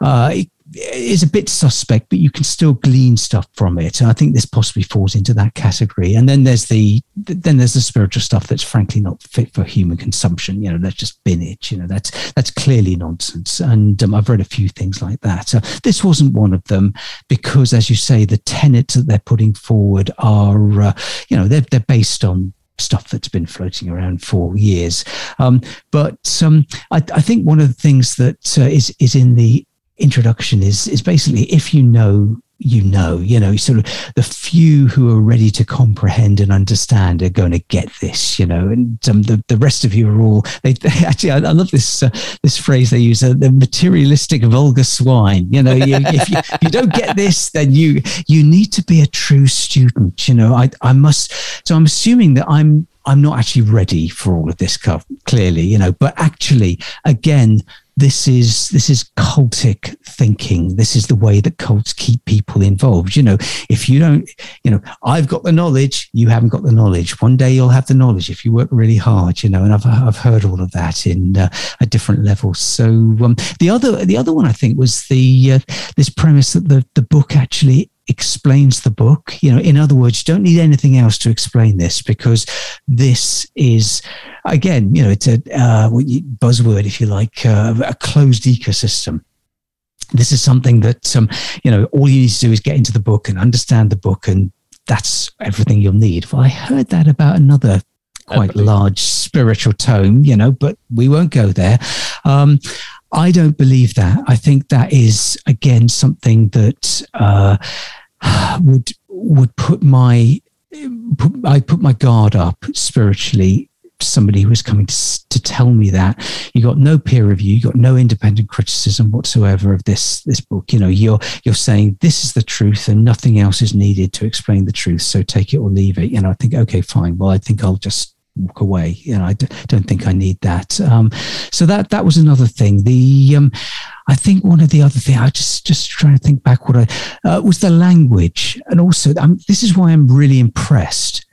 S2: uh, is a bit suspect, but you can still glean stuff from it. And I think this possibly falls into that category. And then there's the then there's the spiritual stuff that's frankly not fit for human consumption. You know, that's just binage. You know, that's that's clearly nonsense. And um, I've read a few things like that. So this wasn't one of them because, as you say, the tenets that they're putting forward are, uh, you know, they're they're based on stuff that's been floating around for years. Um, but um, I, I, think one of the things that uh, is is in the introduction is is basically if you know you know you know sort of the few who are ready to comprehend and understand are going to get this you know and um, the, the rest of you are all they, they actually I, I, love this uh, this phrase they use uh, the materialistic vulgar swine you know you, if you, you don't get this then you you need to be a true student you know I, I must so i'm assuming that i'm i'm not actually ready for all of this clearly you know but actually again this is this is cultic thinking. This is the way that cults keep people involved. You know if you don't you know i've got the knowledge you haven't got the knowledge. One day you'll have the knowledge if you work really hard you know and i've, I've heard all of that in uh, at different levels so um, the other the other one i think was the uh, this premise that the the book actually explains the book. You know, in other words, you don't need anything else to explain this because this is, again, you know, it's a uh, buzzword, if you like, uh, a closed ecosystem this is something that um, you know all you need to do is get into the book and understand the book and that's everything you'll need well i heard that about another quite large spiritual tome you know but we won't go there um, I don't believe that. I think that is again something that uh, would would put my put, I put my guard up spiritually. Somebody who was coming to, to tell me that you got no peer review, you got no independent criticism whatsoever of this this book. You know, you're you're saying this is the truth and nothing else is needed to explain the truth. So take it or leave it. Know, I think okay, fine. Well, I think I'll just walk away. You know, I d- don't think I need that. Um, so that that was another thing. The um, I think one of the other things I just just trying to think back what I uh, was the language, and also um, this is why I'm really impressed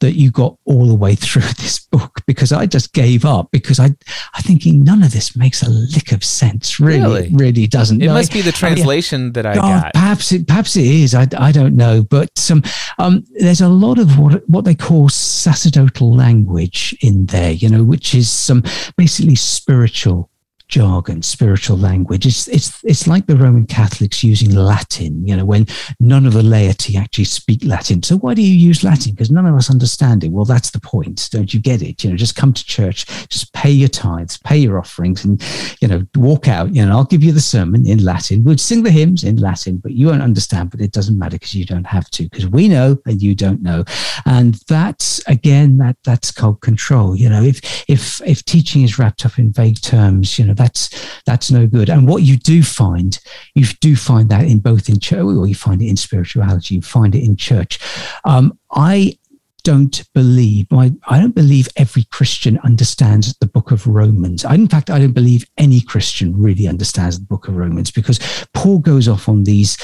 S2: that you got all the way through this book because I just gave up because I I thinking none of this makes a lick of sense. Really, really, really doesn't.
S1: It no, must be the translation I mean, that I oh, got.
S2: Perhaps it perhaps it is. I, I don't know, but um, um, there's a lot of what what they call sacerdotal language in there. You know, which is some basically spiritual jargon, spiritual language. It's it's it's like the Roman Catholics using Latin, you know, when none of the laity actually speak Latin. So why do you use Latin? Because none of us understand it. Well, that's the point. Don't you get it? You know, just come to church, just pay your tithes, pay your offerings, and you know, walk out. You know, I'll give you the sermon in Latin. We'll sing the hymns in Latin, but you won't understand. But it doesn't matter because you don't have to, because we know and you don't know. And that's again that that's called control. You know, if if if teaching is wrapped up in vague terms, you know, that's that's no good. And what you do find, you do find that in both in church, or you find it in spirituality, you find it in church. Um, I don't believe I, I don't believe every Christian understands the book of Romans. I, in fact, I don't believe any Christian really understands the book of Romans because Paul goes off on these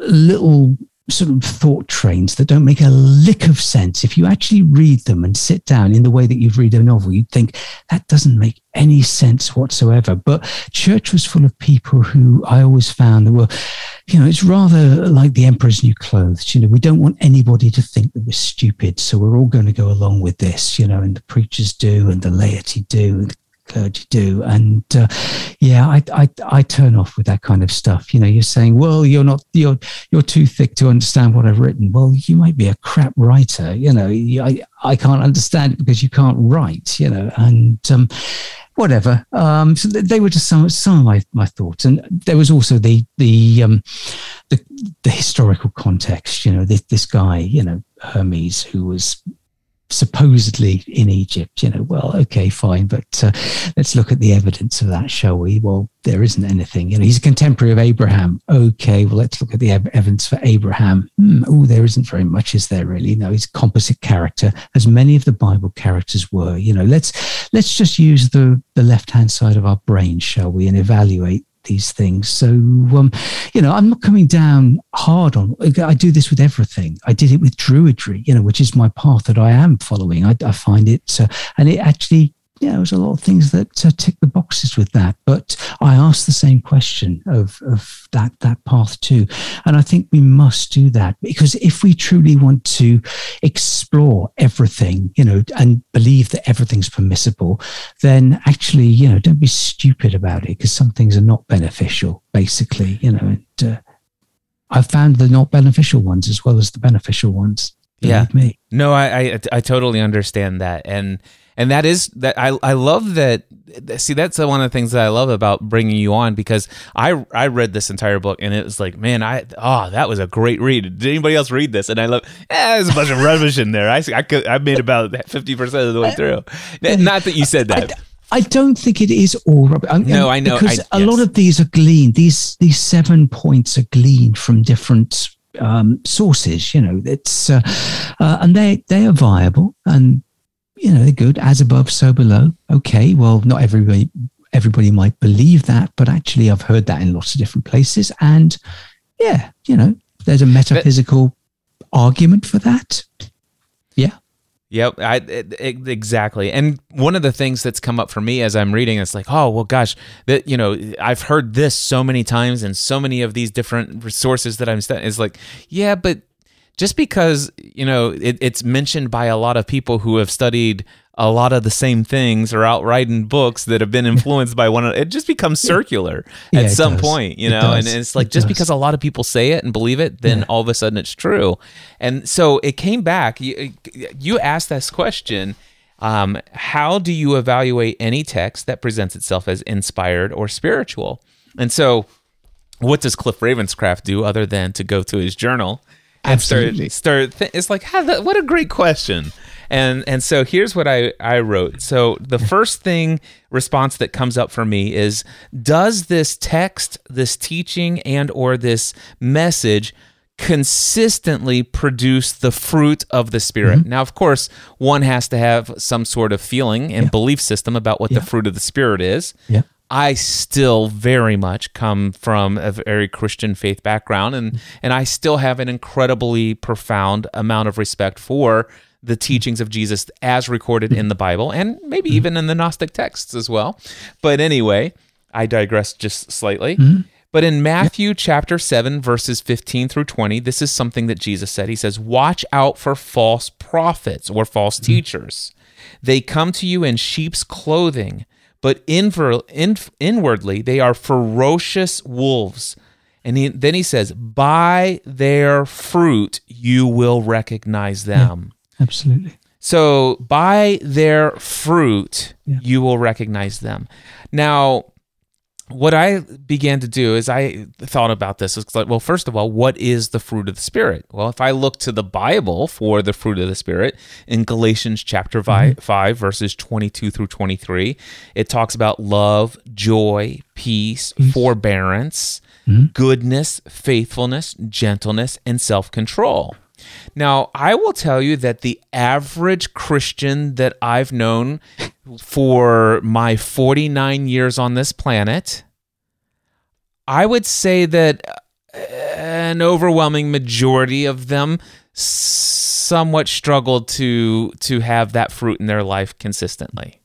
S2: little sort of thought trains that don't make a lick of sense. If you actually read them and sit down in the way that you'd read a novel, you'd think that doesn't make any sense whatsoever. But church was full of people who I always found that were, you know, it's rather like the emperor's new clothes. You know, we don't want anybody to think that we're stupid. So we're all going to go along with this, you know, and the preachers do and the laity do and the clergy do. And uh, yeah, I, I, I turn off with that kind of stuff. You know, you're saying, well, you're not you're you're too thick to understand what I've written. Well, you might be a crap writer. You know, I I can't understand it because you can't write. You know, and um, whatever. Um, so they were just some some of my, my thoughts, and there was also the the um, the, the historical context. You know, this this guy, you know, Hermes, who was supposedly in Egypt. You know, well, okay, fine, but uh, let's look at the evidence of that, shall we? Well, there isn't anything. You know, he's a contemporary of Abraham. Okay, well, let's look at the evidence for Abraham. Hmm, oh, there isn't very much, is there really? No, he's composite character, as many of the Bible characters were. You know, let's let's just use the the left hand side of our brain, shall we, and evaluate these things. So, um, you know, I'm not coming down hard on. I do this with everything. I did it with Druidry, you know, which is my path that I am following. I, I find it, uh, and it actually yeah, there was a lot of things that uh, tick the boxes with that. But I asked the same question of, of that that path too, and I think we must do that because if we truly want to explore everything, you know, and believe that everything's permissible, then actually, you know, don't be stupid about it because some things are not beneficial. Basically, you know, and uh, I've found the not beneficial ones as well as the beneficial ones.
S1: Yeah.
S2: Me.
S1: No, I, I I totally understand that, and and that is that I I love that. See, that's one of the things that I love about bringing you on because I I read this entire book and it was like, man, I oh that was a great read. Did anybody else read this? And I love, eh, there's a bunch of rubbish in there. I I could I made about fifty percent of the way through. Not that you said that.
S2: I, I don't think it is all rubbish.
S1: No, I know
S2: because
S1: I,
S2: a yes. lot of these are gleaned. These these seven points are gleaned from different um, sources. You know, it's uh, uh, and they they are viable and you know, they're good, as above, so below. Okay, well, not everybody everybody might believe that, but actually I've heard that in lots of different places. And yeah, you know, there's a metaphysical but, argument for that. Yeah.
S1: Yep, I, it, it- exactly. And one of the things that's come up for me as I'm reading, it's like, oh well, gosh, that you know, I've heard this so many times and so many of these different resources that I'm studying. Is like, yeah, but just because you know it, it's mentioned by a lot of people who have studied a lot of the same things or outright in books that have been influenced by one another, it just becomes circular
S2: Yeah,
S1: at some
S2: does.
S1: point, you
S2: It
S1: know. And it's like
S2: It
S1: just
S2: does.
S1: because a lot of people say it and believe it, then all of a sudden it's true. And so it came back. You, you asked this question. Um, how do you evaluate any text that presents itself as inspired or spiritual? And so, what does Cliff Ravenscraft do other than to go to his journal and
S2: Absolutely.
S1: start? Start. Th- it's like, what a great question. And and so here's what I I wrote. So the first thing response that comes up for me is, does this text, this teaching, and or this message consistently produce the fruit of the spirit. Mm-hmm. Now, of course, one has to have some sort of feeling and belief system about what the fruit of the spirit is.
S2: Yeah.
S1: I still very much come from a very Christian faith background and and I still have an incredibly profound amount of respect for the teachings of Jesus as recorded in the Bible and maybe even in the Gnostic texts as well. But anyway, I digress just slightly. Mm-hmm. But in Matthew chapter 7, verses 15 through 20, this is something that Jesus said. He says, Watch out for false prophets or false mm-hmm. teachers. They come to you in sheep's clothing, but inver- in- inwardly they are ferocious wolves. And he, then he says, By their fruit you will recognize them.
S2: Absolutely.
S1: So by their fruit,
S2: Yeah.
S1: you will recognize them. Now, what I began to do is I thought about this. It's like, well, first of all, what is the fruit of the Spirit? Well, if I look to the Bible for the fruit of the Spirit in Galatians chapter 5, mm-hmm. 5 verses 22 through 23, it talks about love, joy, peace, forbearance, mm-hmm. goodness, faithfulness, gentleness, and self control. Now, I will tell you that the average Christian that I've known for my 49 years on this planet, I would say that uh, an overwhelming majority of them somewhat struggled to to have that fruit in their life consistently.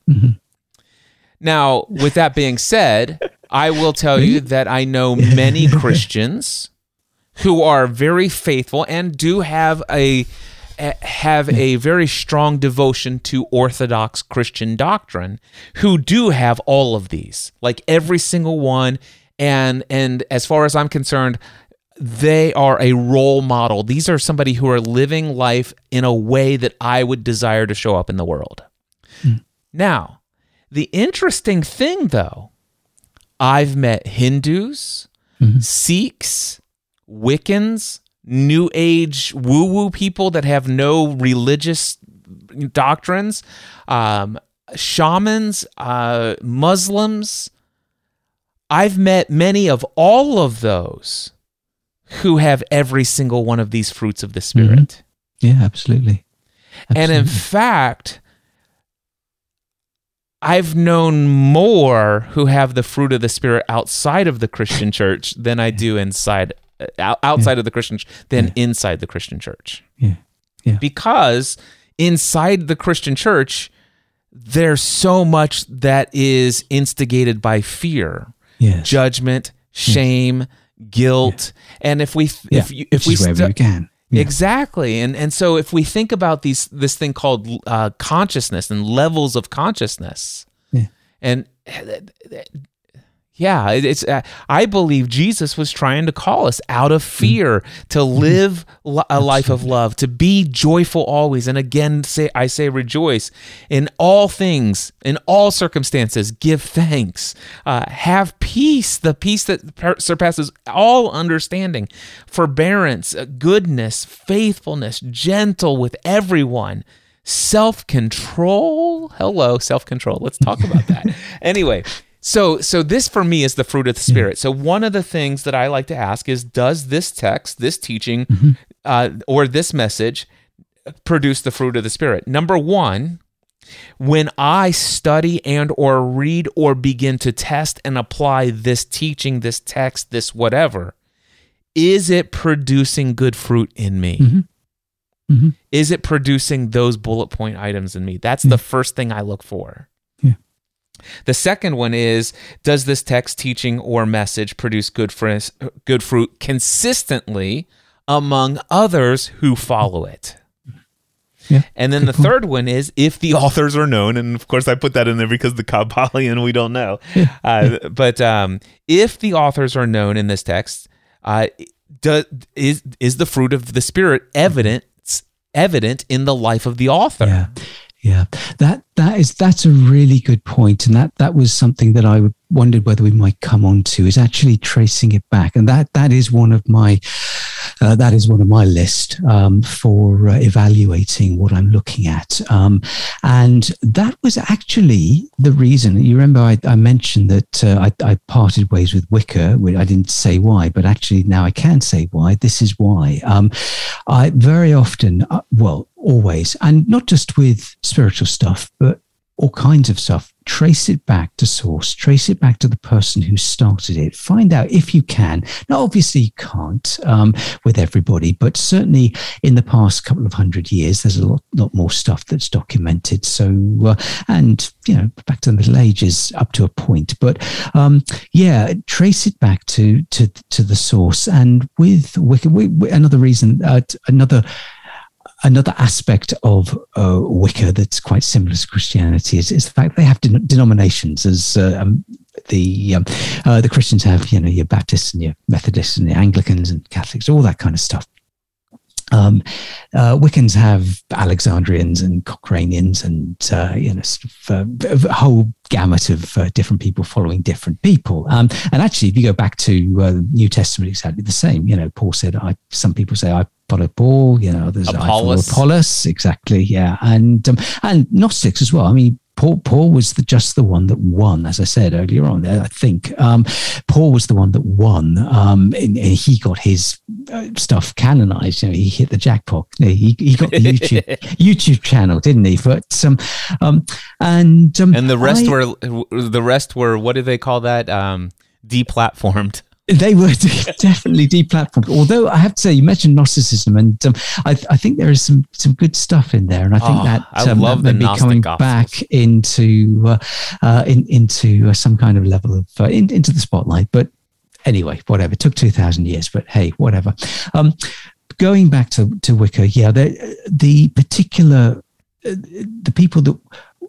S1: Now, with that being said, I will tell you that I know many Christians who are very faithful and do have a have a very strong devotion to orthodox Christian doctrine who do have all of these like every single one. And and as far as I'm concerned they are a role model. These are somebody who are living life in a way that I would desire to show up in the world. Hmm. Now the interesting thing though I've met Hindus mm-hmm. Sikhs Wiccans, New Age woo woo people that have no religious doctrines, um, shamans, uh, Muslims. I've met many of all of those who have every single one of these fruits of the Spirit.
S2: Yeah, absolutely.
S1: And in fact, I've known more who have the fruit of the Spirit outside of the Christian church than I do inside uh, out- outside of the Christian ch- than inside the Christian church.
S2: yeah. Yeah.
S1: Because inside the Christian church, there's so much that is instigated by fear,
S2: Yes.
S1: judgment, shame, guilt, and if we
S2: yeah.
S1: if you, if
S2: Which
S1: we stu-
S2: we. Yeah.
S1: Exactly, and and so if we think about these this thing called uh, consciousness and levels of consciousness,
S2: Yeah.
S1: and yeah, it's uh, I believe Jesus was trying to call us out of fear to live li- a life of love, to be joyful always, and again say I say rejoice in all things, in all circumstances, give thanks, uh, have peace, the peace that per- surpasses all understanding, forbearance, uh, goodness, faithfulness, gentle with everyone self control. Hello, self control. Let's talk about that. anyway, so so this for me is the fruit of the spirit. So one of the things that I like to ask is, does this text, this teaching, uh, or this message produce the fruit of the spirit? Number one. When I study and or read or begin to test and apply this teaching, this text, this whatever, is it producing good fruit in me? Mm-hmm. Is it producing those bullet point items in me? That's yeah. the first thing I look for. The second one is Does this text, teaching, or message produce good, fr- good fruit consistently among others who follow it?
S2: Yeah,
S1: and then the point. third one is if the authors are known, and of course I put that in there because the Kybalion we don't know. Yeah. Uh, but um, if the authors are known in this text, uh, do, is is the fruit of the Spirit evident evident in the life of the author?
S2: Yeah. Yeah, that that is that's a really good point, and that that was something that I wondered whether we might come on to is actually tracing it back, and that that is one of my uh, that is one of my list um, for uh, evaluating what I'm looking at. Um, and that was actually the reason. You remember I, I mentioned that uh, I, I, parted ways with Wicca. I didn't say why, but actually now I can say why. This is why. Um, I very often, uh, well, always, and not just with spiritual stuff, but all kinds of stuff. Trace it back to source, trace it back to the person who started it. Find out if you can. Now, obviously, you can't um, with everybody, but certainly in the past couple of hundred years, there's a lot, lot more stuff that's documented. So, uh, and, you know, back to the Middle Ages up to a point. But um, yeah, trace it back to, to, to the source. And with another reason, uh, another another aspect of uh, Wicca that's quite similar to Christianity is, is the fact they have den- denominations, as uh, um, the um, uh, the Christians have, you know, your Baptists and your Methodists and your Anglicans and Catholics, all that kind of stuff. Um, uh, Wiccans have Alexandrians and Cochranians and uh, you know sort of, uh, a whole gamut of different people following different people. Um, and actually, if you go back to the New Testament, exactly the same. You know, Paul said, "I." Some people say, "I Paul." You know, others Apollos. Apollos. Exactly, yeah, and um, and Gnostics as well. I mean, Paul, Paul was the, just the one that won, as I said earlier on. I think um, Paul was the one that won, um, and, and, he got his uh, stuff canonized. You know, he hit the jackpot. He, he got the YouTube YouTube channel, didn't he? But um, um and um,
S1: and the rest I, were the rest were what do they call that? Um, deplatformed.
S2: They were definitely deplatformed. Although I have to say, you mentioned Gnosticism, and um, I, I, think there is some some good stuff in there, and I think oh, that um, that may be coming Gospels. back into uh, uh, in, into uh, some kind of level of uh, in, into the spotlight. But anyway, whatever. It took two thousand years, but hey, whatever. Um, going back to to Wicca, yeah, the, the particular uh, the people that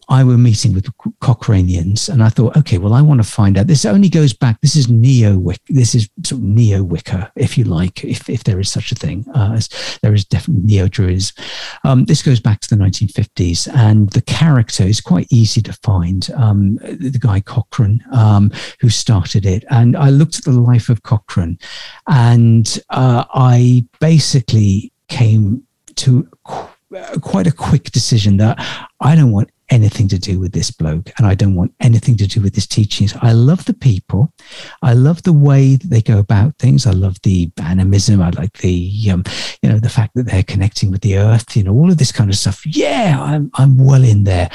S2: I were meeting with Cochranians, and I thought, okay, well, I want to find out. This only goes back. This is neo Wicca. This is sort of neo Wicca, if you like, if, if there is such a thing. Uh, there is definitely neo Druidism. Um, this goes back to the 1950s, and the character is quite easy to find. Um, the guy Cochrane, um, who started it, and I looked at the life of Cochrane, and uh, I basically came to quite a quick decision that I don't want anything to do with this bloke and I don't want anything to do with his teachings. I love the people. I love the way that they go about things. I love the animism. I like the, um, you know, the fact that they're connecting with the earth, you know, all of this kind of stuff. Yeah, I'm, I'm well in there.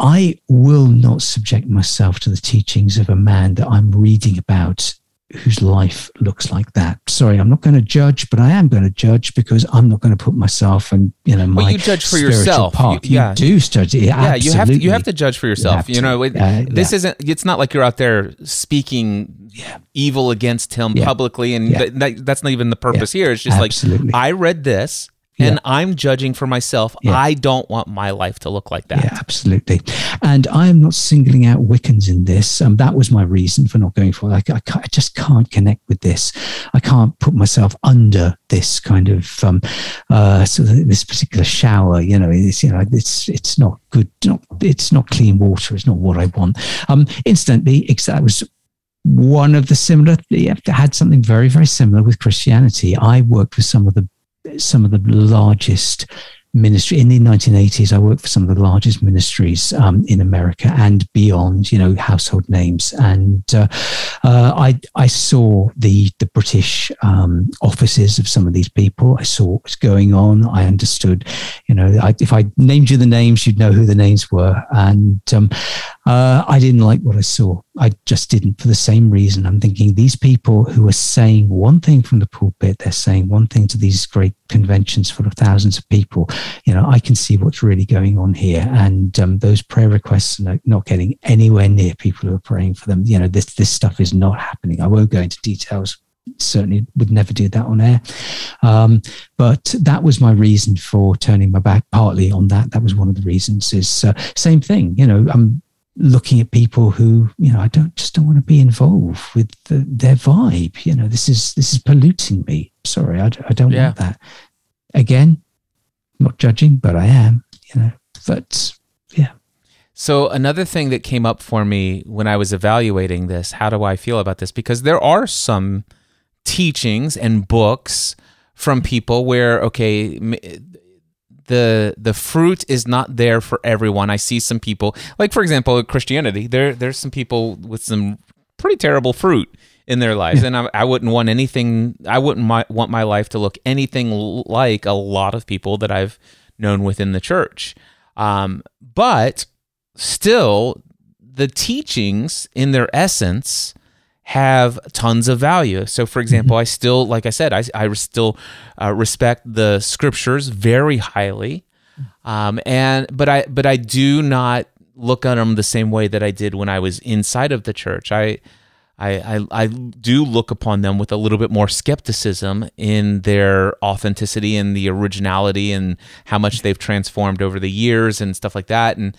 S2: I will not subject myself to the teachings of a man that I'm reading about whose life looks like that. Sorry, I'm not going to judge, but I am going to judge because I'm not going to put myself and you know my.
S1: Well, you judge for yourself.
S2: Path. You, yeah. you do judge.
S1: Yeah, yeah you have to. You have to judge for yourself. You, you know, it, uh, this yeah. isn't. It's not like you're out there speaking yeah. evil against him publicly, and th- that, that's not even the purpose here. It's just Absolutely. like I read this and yeah. I'm judging for myself. Yeah. I don't want my life to look like that.
S2: Yeah, absolutely. And I am not singling out Wiccans in this. Um, that was my reason for not going for it. I, I, I, just can't connect with this. I can't put myself under this kind of um, uh, so this particular shower. You know, it's you know, it's it's not good. Not it's not clean water. It's not what I want. Um, instantly, that was one of the similar. Yeah, had something very very similar with Christianity. I worked with some of the some of the largest ministry in the 1980s i worked for some of the largest ministries um, in america and beyond you know household names. And uh, uh, I, I saw the the british um, offices of some of these people. I saw what was going on. I understood you know I, if i named you the names you'd know who the names were. And um, Uh, I didn't like what I saw. I just didn't for the same reason. I'm thinking these people who are saying one thing from the pulpit, they're saying one thing to these great conventions full of thousands of people. You know, I can see what's really going on here. And um, those prayer requests are not getting anywhere near people who are praying for them. You know, this, this stuff is not happening. I won't go into details certainly would never do that on air. Um, but that was my reason for turning my back partly on that. That was one of the reasons is uh, same thing, you know, I'm looking at people who, you know, I don't just don't want to be involved with the, their vibe. You know, this is, this is polluting me. Sorry. I, I don't yeah. want that. Again, not judging, but I am, you know, but yeah.
S1: So another thing that came up for me when I was evaluating this, how do I feel about this? Because there are some teachings and books from people where okay the the fruit is not there for everyone. I see some people, like for example, Christianity. There there's some people with some pretty terrible fruit in their lives, and I, I wouldn't want anything. I wouldn't my, want my life to look anything like a lot of people that I've known within the church. Um, but still, the teachings in their essence have tons of value. So, for example, mm-hmm. I still, like I said, I, I still uh, respect the scriptures very highly, um, and but I but I do not look at them the same way that I did when I was inside of the church. I. I, I, I do look upon them with a little bit more skepticism in their authenticity and the originality and how much they've transformed over the years and stuff like that. And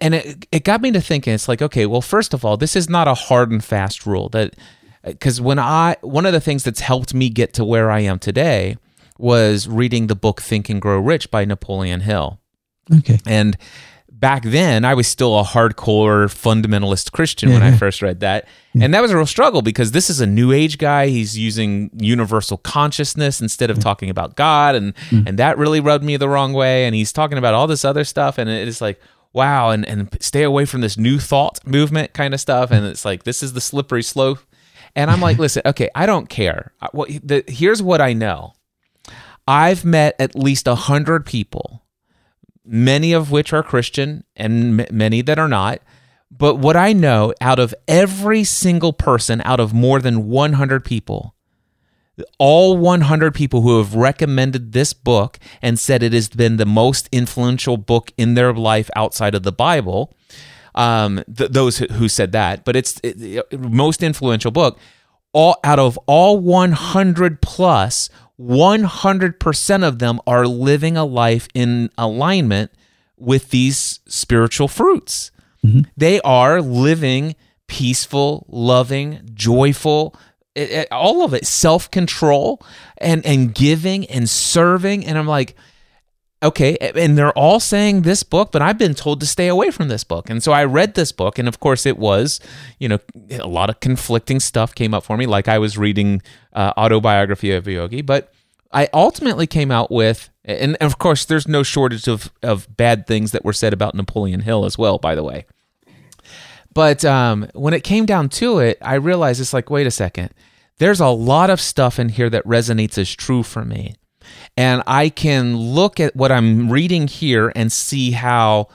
S1: and it, it got me to thinking it's like okay well first of all this is not a hard and fast rule that because when i one of the things that's helped me get to where i am today was reading the book think and grow rich by napoleon hill.
S2: Okay.
S1: And back then i was still a hardcore fundamentalist christian yeah, when i first read that. Yeah. and that was a real struggle because this is a new age guy. He's using universal consciousness instead of talking about god and mm. and that really rubbed me the wrong way. And he's talking about all this other stuff and it's like wow, and, and stay away from this new thought movement kind of stuff. And it's like, this is the slippery slope. And I'm like, listen, okay, I don't care. What, the, here's what I know I've met at least a hundred people, many of which are Christian and m- many that are not. But what I know out of every single person, out of more than 100 people, all 100 people who have recommended this book and said it has been the most influential book in their life outside of the Bible. Um, th- those who said that, but it's it, most influential book. All out of all 100 plus, 100% of them are living a life in alignment with these spiritual fruits. Mm-hmm. They are living peaceful, loving, joyful, it, it, all of it self control and and giving and serving. And i'm like okay and they're all saying this book but i've been told to stay away from this book. And so i read this book and of course it was you know a lot of conflicting stuff came up for me like i was reading uh, autobiography of yogi. But i ultimately came out with and of course there's no shortage of of bad things that were said about napoleon hill as well by the way but um, when it came down to it, I realized it's like, wait a second. There's a lot of stuff in here that resonates as true for me. And I can look at what I'm reading here and see how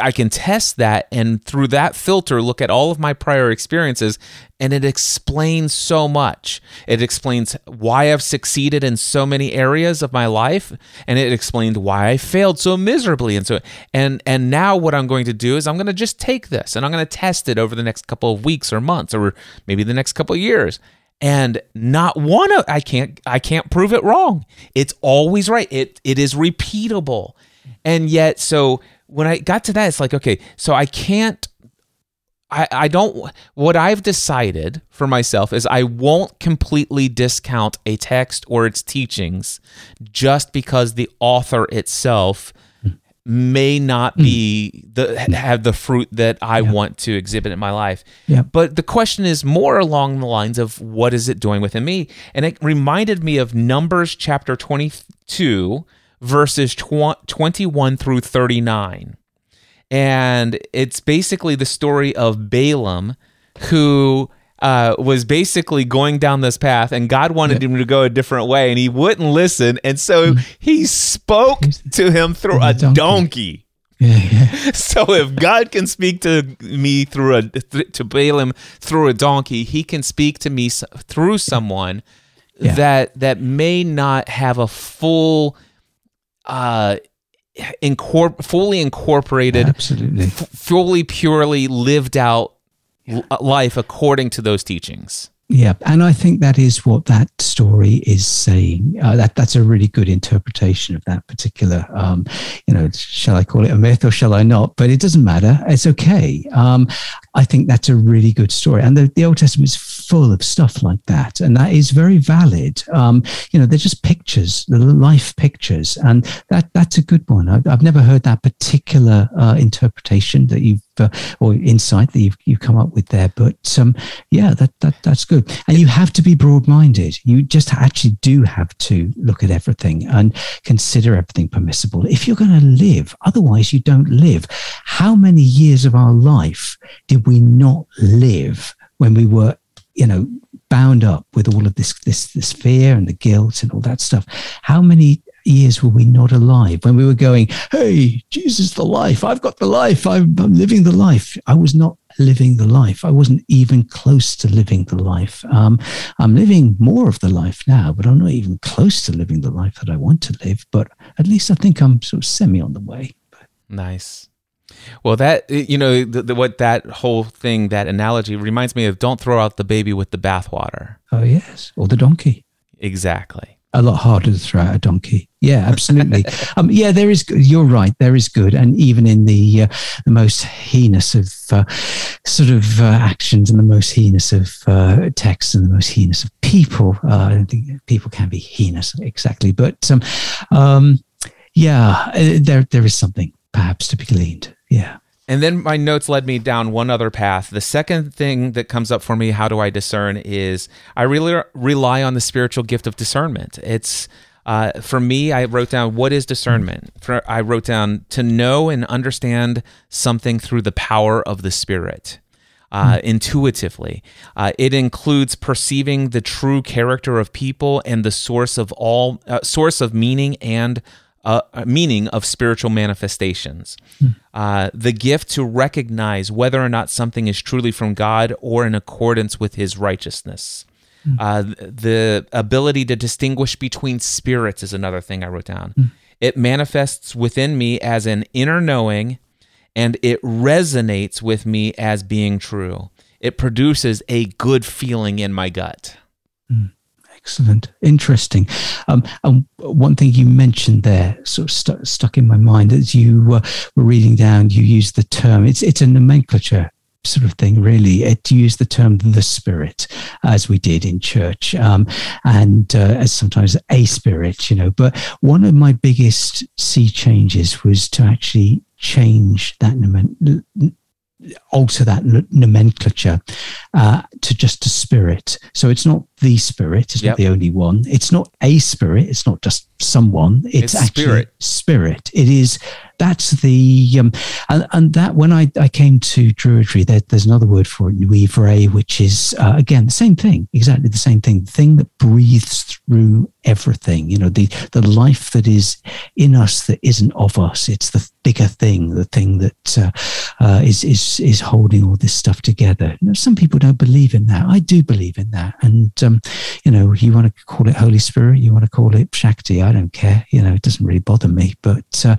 S1: I can test that and through that filter look at all of my prior experiences and it explains so much. It explains why I've succeeded in so many areas of my life and it explained why I failed so miserably and so and and now what I'm going to do is I'm going to just take this and I'm going to test it over the next couple of weeks or months or maybe the next couple of years and not one of I can't I can't prove it wrong. It's always right. It it is repeatable. And yet so when I got to that, it's like, okay, so I can't, I, I don't, what I've decided for myself is I won't completely discount a text or its teachings just because the author itself may not hmm. be the have the fruit that I yeah. want to exhibit in my life.
S2: Yeah.
S1: But the question is more along the lines of what is it doing within me? And it reminded me of Numbers chapter 22 verses tw- 21 through 39. And it's basically the story of Balaam, who uh, was basically going down this path, and God wanted him to go a different way, and he wouldn't listen. And so mm-hmm. he spoke to him through a donkey.
S2: Yeah, yeah.
S1: So if God can speak to me through a to Balaam through a donkey, He can speak to me s- through someone
S2: Yeah.
S1: that that may not have a full, uh, incorp- fully incorporated,
S2: Absolutely.
S1: f- fully purely lived out l- life according to those teachings.
S2: Yeah, and I think that is what that story is saying. Uh, that that's a really good interpretation of that particular. Um, you know, shall I call it a myth or shall I not? But it doesn't matter. It's okay. Um, I think that's a really good story, and the, the Old Testament is full of stuff like that, and that is very valid. Um, you know, they're just pictures, life pictures, and that that's a good one. I've, I've never heard that particular uh, interpretation that you've uh, or insight that you've you come up with there, but um, yeah, that that that's good. And you have to be broad-minded. You just actually do have to look at everything and consider everything permissible if you're going to live. Otherwise, you don't live. How many years of our life did we not live when we were, you know, bound up with all of this this this fear and the guilt and all that stuff? How many years were we not alive when we were going, Hey, Jesus, the life. I've got the life. I'm, I'm living the life. I was not living the life. I wasn't even close to living the life. Um, I'm living more of the life now, but I'm not even close to living the life that I want to live. But at least I think I'm sort of semi on the way.
S1: Nice. Well, that you know the, the, what that whole thing, that analogy reminds me of. Don't throw out the baby with the bathwater.
S2: Oh, yes. Or the donkey.
S1: Exactly.
S2: a lot harder to throw out a donkey. Yeah, absolutely. um, yeah, there is. You're right. There is good, and even in the uh, the most heinous of uh, sort of uh, actions, and the most heinous of uh, texts, and the most heinous of people. Uh, I don't think people can be heinous exactly, but um, um, yeah, uh, there there is something perhaps to be gleaned. Yeah.
S1: And then my notes led me down one other path. The second thing that comes up for me, how do I discern, is I really rely on the spiritual gift of discernment. It's uh, for me, I wrote down what is discernment. For I wrote down to know and understand something through the power of the Spirit. Uh, intuitively, uh, it includes perceiving the true character of people and the source of all uh, source of meaning and uh, meaning of spiritual manifestations. Uh, the gift to recognize whether or not something is truly from God or in accordance with His righteousness. Uh, the ability to distinguish between spirits is another thing I wrote down. It manifests within me as an inner knowing, and it resonates with me as being true. It produces a good feeling in my gut.
S2: Excellent, interesting. Um, and one thing you mentioned there, sort of stu- stuck in my mind, as you uh, were reading down, you used the term. It's it's a nomenclature sort of thing, really. It used the term the spirit, as we did in church, um, and uh, as sometimes a spirit, you know. But one of my biggest sea changes was to actually change that nomen- alter that n- nomenclature uh, to just a spirit. So it's not the spirit, it's
S1: Yep.
S2: not the only one. It's not a spirit, it's not just someone. It's,
S1: It's
S2: actually
S1: spirit.
S2: spirit. It is that's the um, and, and that when I, I came to Druidry, there, there's another word for it, Nwyfre, which is uh, again the same thing, exactly the same thing, the thing that breathes through everything. You know, the the life that is in us that isn't of us. It's the bigger thing, the thing that uh, uh, is is is holding all this stuff together. Some people don't believe in that. I do believe in that, and um, you know, you want to call it Holy Spirit, you want to call it Shakti. I don't care. You know, it doesn't really bother me. But uh,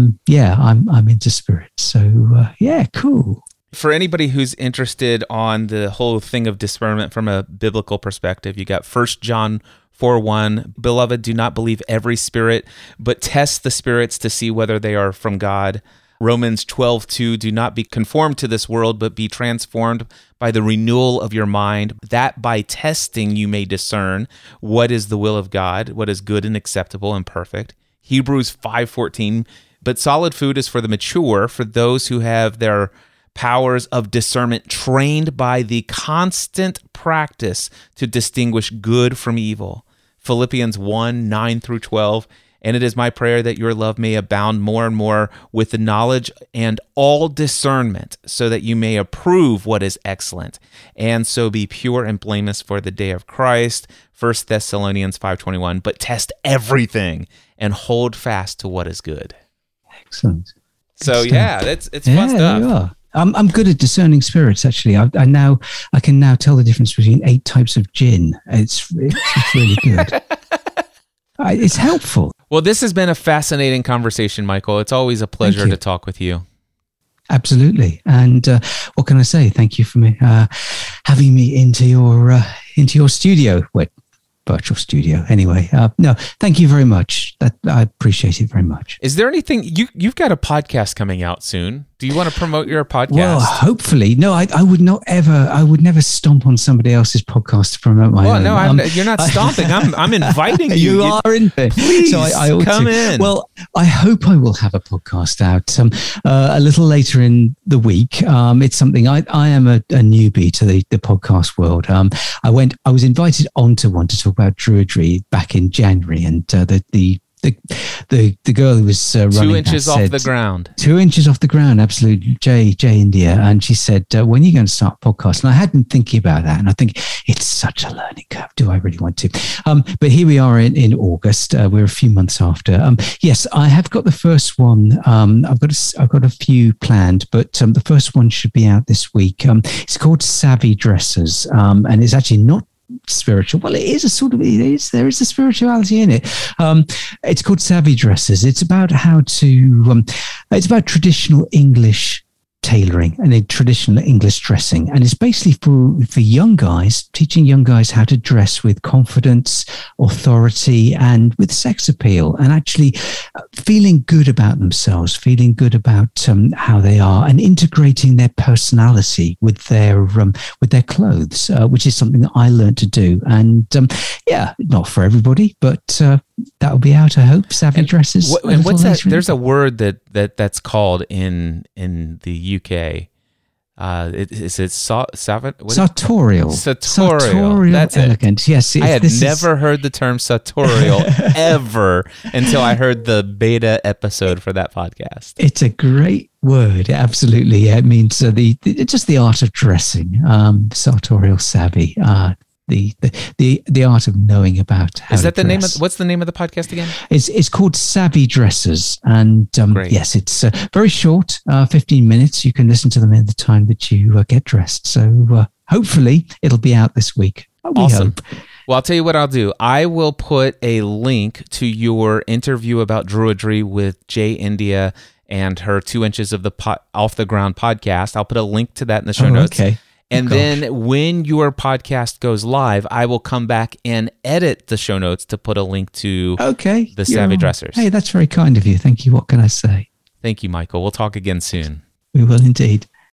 S2: um, yeah, I'm I'm into spirits. So uh, yeah, cool.
S1: for anybody who's interested on the whole thing of discernment from a biblical perspective, you got First John 4 1. Beloved, do not believe every spirit, but test the spirits to see whether they are from God. Romans 12 2. Do not be conformed to this world, but be transformed by the renewal of your mind, that by testing you may discern what is the will of God, what is good and acceptable and perfect. Hebrews 5:14 but solid food is for the mature for those who have their powers of discernment trained by the constant practice to distinguish good from evil. Philippians 1 9 through 12. And it is my prayer that your love may abound more and more with the knowledge and all discernment, so that you may approve what is excellent, and so be pure and blameless for the day of Christ. 1 Thessalonians 5:21. But test everything and hold fast to what is good.
S2: Excellent.
S1: So yeah, it's it's
S2: Yeah,
S1: fun stuff.
S2: you are. I'm, I'm good at discerning spirits. Actually, I, I now I can now tell the difference between eight types of gin. It's it's, it's really good. I, it's helpful.
S1: Well, this has been a fascinating conversation, Michael. It's always a pleasure to talk with you.
S2: Absolutely. And uh, what can I say? Thank you for me uh, having me into your uh, into your studio. Well, virtual studio. Anyway, uh, no, thank you very much. That I appreciate it very much.
S1: Is there anything you you've got a podcast coming out soon? Do you want to promote your podcast?
S2: Well, hopefully, no. I, I would not ever. I would never stomp on somebody else's podcast to promote my
S1: well,
S2: own.
S1: no, I'm,
S2: Um,
S1: you're not stomping. I'm I'm inviting you.
S2: you are in there.
S1: Please,
S2: ought
S1: come
S2: to.
S1: in.
S2: Well, I hope I will have a podcast out um, uh, a little later in the week. Um, it's something I, I am a, a newbie to the, the podcast world. Um, I went, I was invited onto one to talk about druidry back in January, and uh, the the the the, the girl who was uh, running
S1: Two inches off
S2: said-
S1: the ground.
S2: two inches off the ground, absolutely. Jay, Jay India. And she said, uh, when are you going to start podcast? And I had been thinking about that. And I think it's such a learning curve. Do I really want to? Um, but here we are in, in August. Uh, we're a few months after. Um, yes, I have got the first one. Um, I've got a, I've got a few planned, but um, the first one should be out this week. Um, it's called Savvy Dressers. Um, and it's actually not spiritual. Well, it is a sort of it is there is a spirituality in it. Um, it's called Savvy Dressers. It's about how to. Um, it's about traditional English tailoring and in traditional English dressing, and it's basically for for young guys teaching young guys how to dress with confidence, authority, and with sex appeal, and actually uh, feeling good about themselves, feeling good about um, how they are, and integrating their personality with their um, with their clothes, uh, which is something that I learned to do. And um, yeah, not for everybody, but uh, that will be out. I hope Savvy Dressers.
S1: What,
S2: a
S1: and what's that? There's a word that that that's called in in the UK. Uh, it, is it sa- what-
S2: sartorial.
S1: Sartorial. That's it.
S2: elegant. Yes,
S1: I had
S2: this is-
S1: never heard the term sartorial ever until I heard the beta episode for that podcast.
S2: It's a great word. Absolutely, yeah. It means uh, the, the just the art of dressing. Um, sartorial savvy. Uh, the, the the the art of knowing about how
S1: Is that the name of what's the name of the podcast again?
S2: It's it's called Savvy Dressers, and um, yes, it's uh, very short, uh, fifteen minutes. You can listen to them in the time that you uh, get dressed. So uh, hopefully, it'll be out this week. We
S1: Awesome.
S2: hope.
S1: Well, I'll tell you what I'll do. I will put a link to your interview about druidry with Jay India and her two inches of the po- off the ground podcast. I'll put a link to that in the show
S2: Oh,
S1: notes.
S2: okay.
S1: And
S2: Gosh.
S1: then when your podcast goes live, I will come back and edit the show notes to put a link to.
S2: Okay.
S1: The Savvy. Dressers.
S2: Hey, that's very kind of you. Thank you. What can I say?
S1: Thank you, Michael. We'll talk again soon.
S2: We will indeed.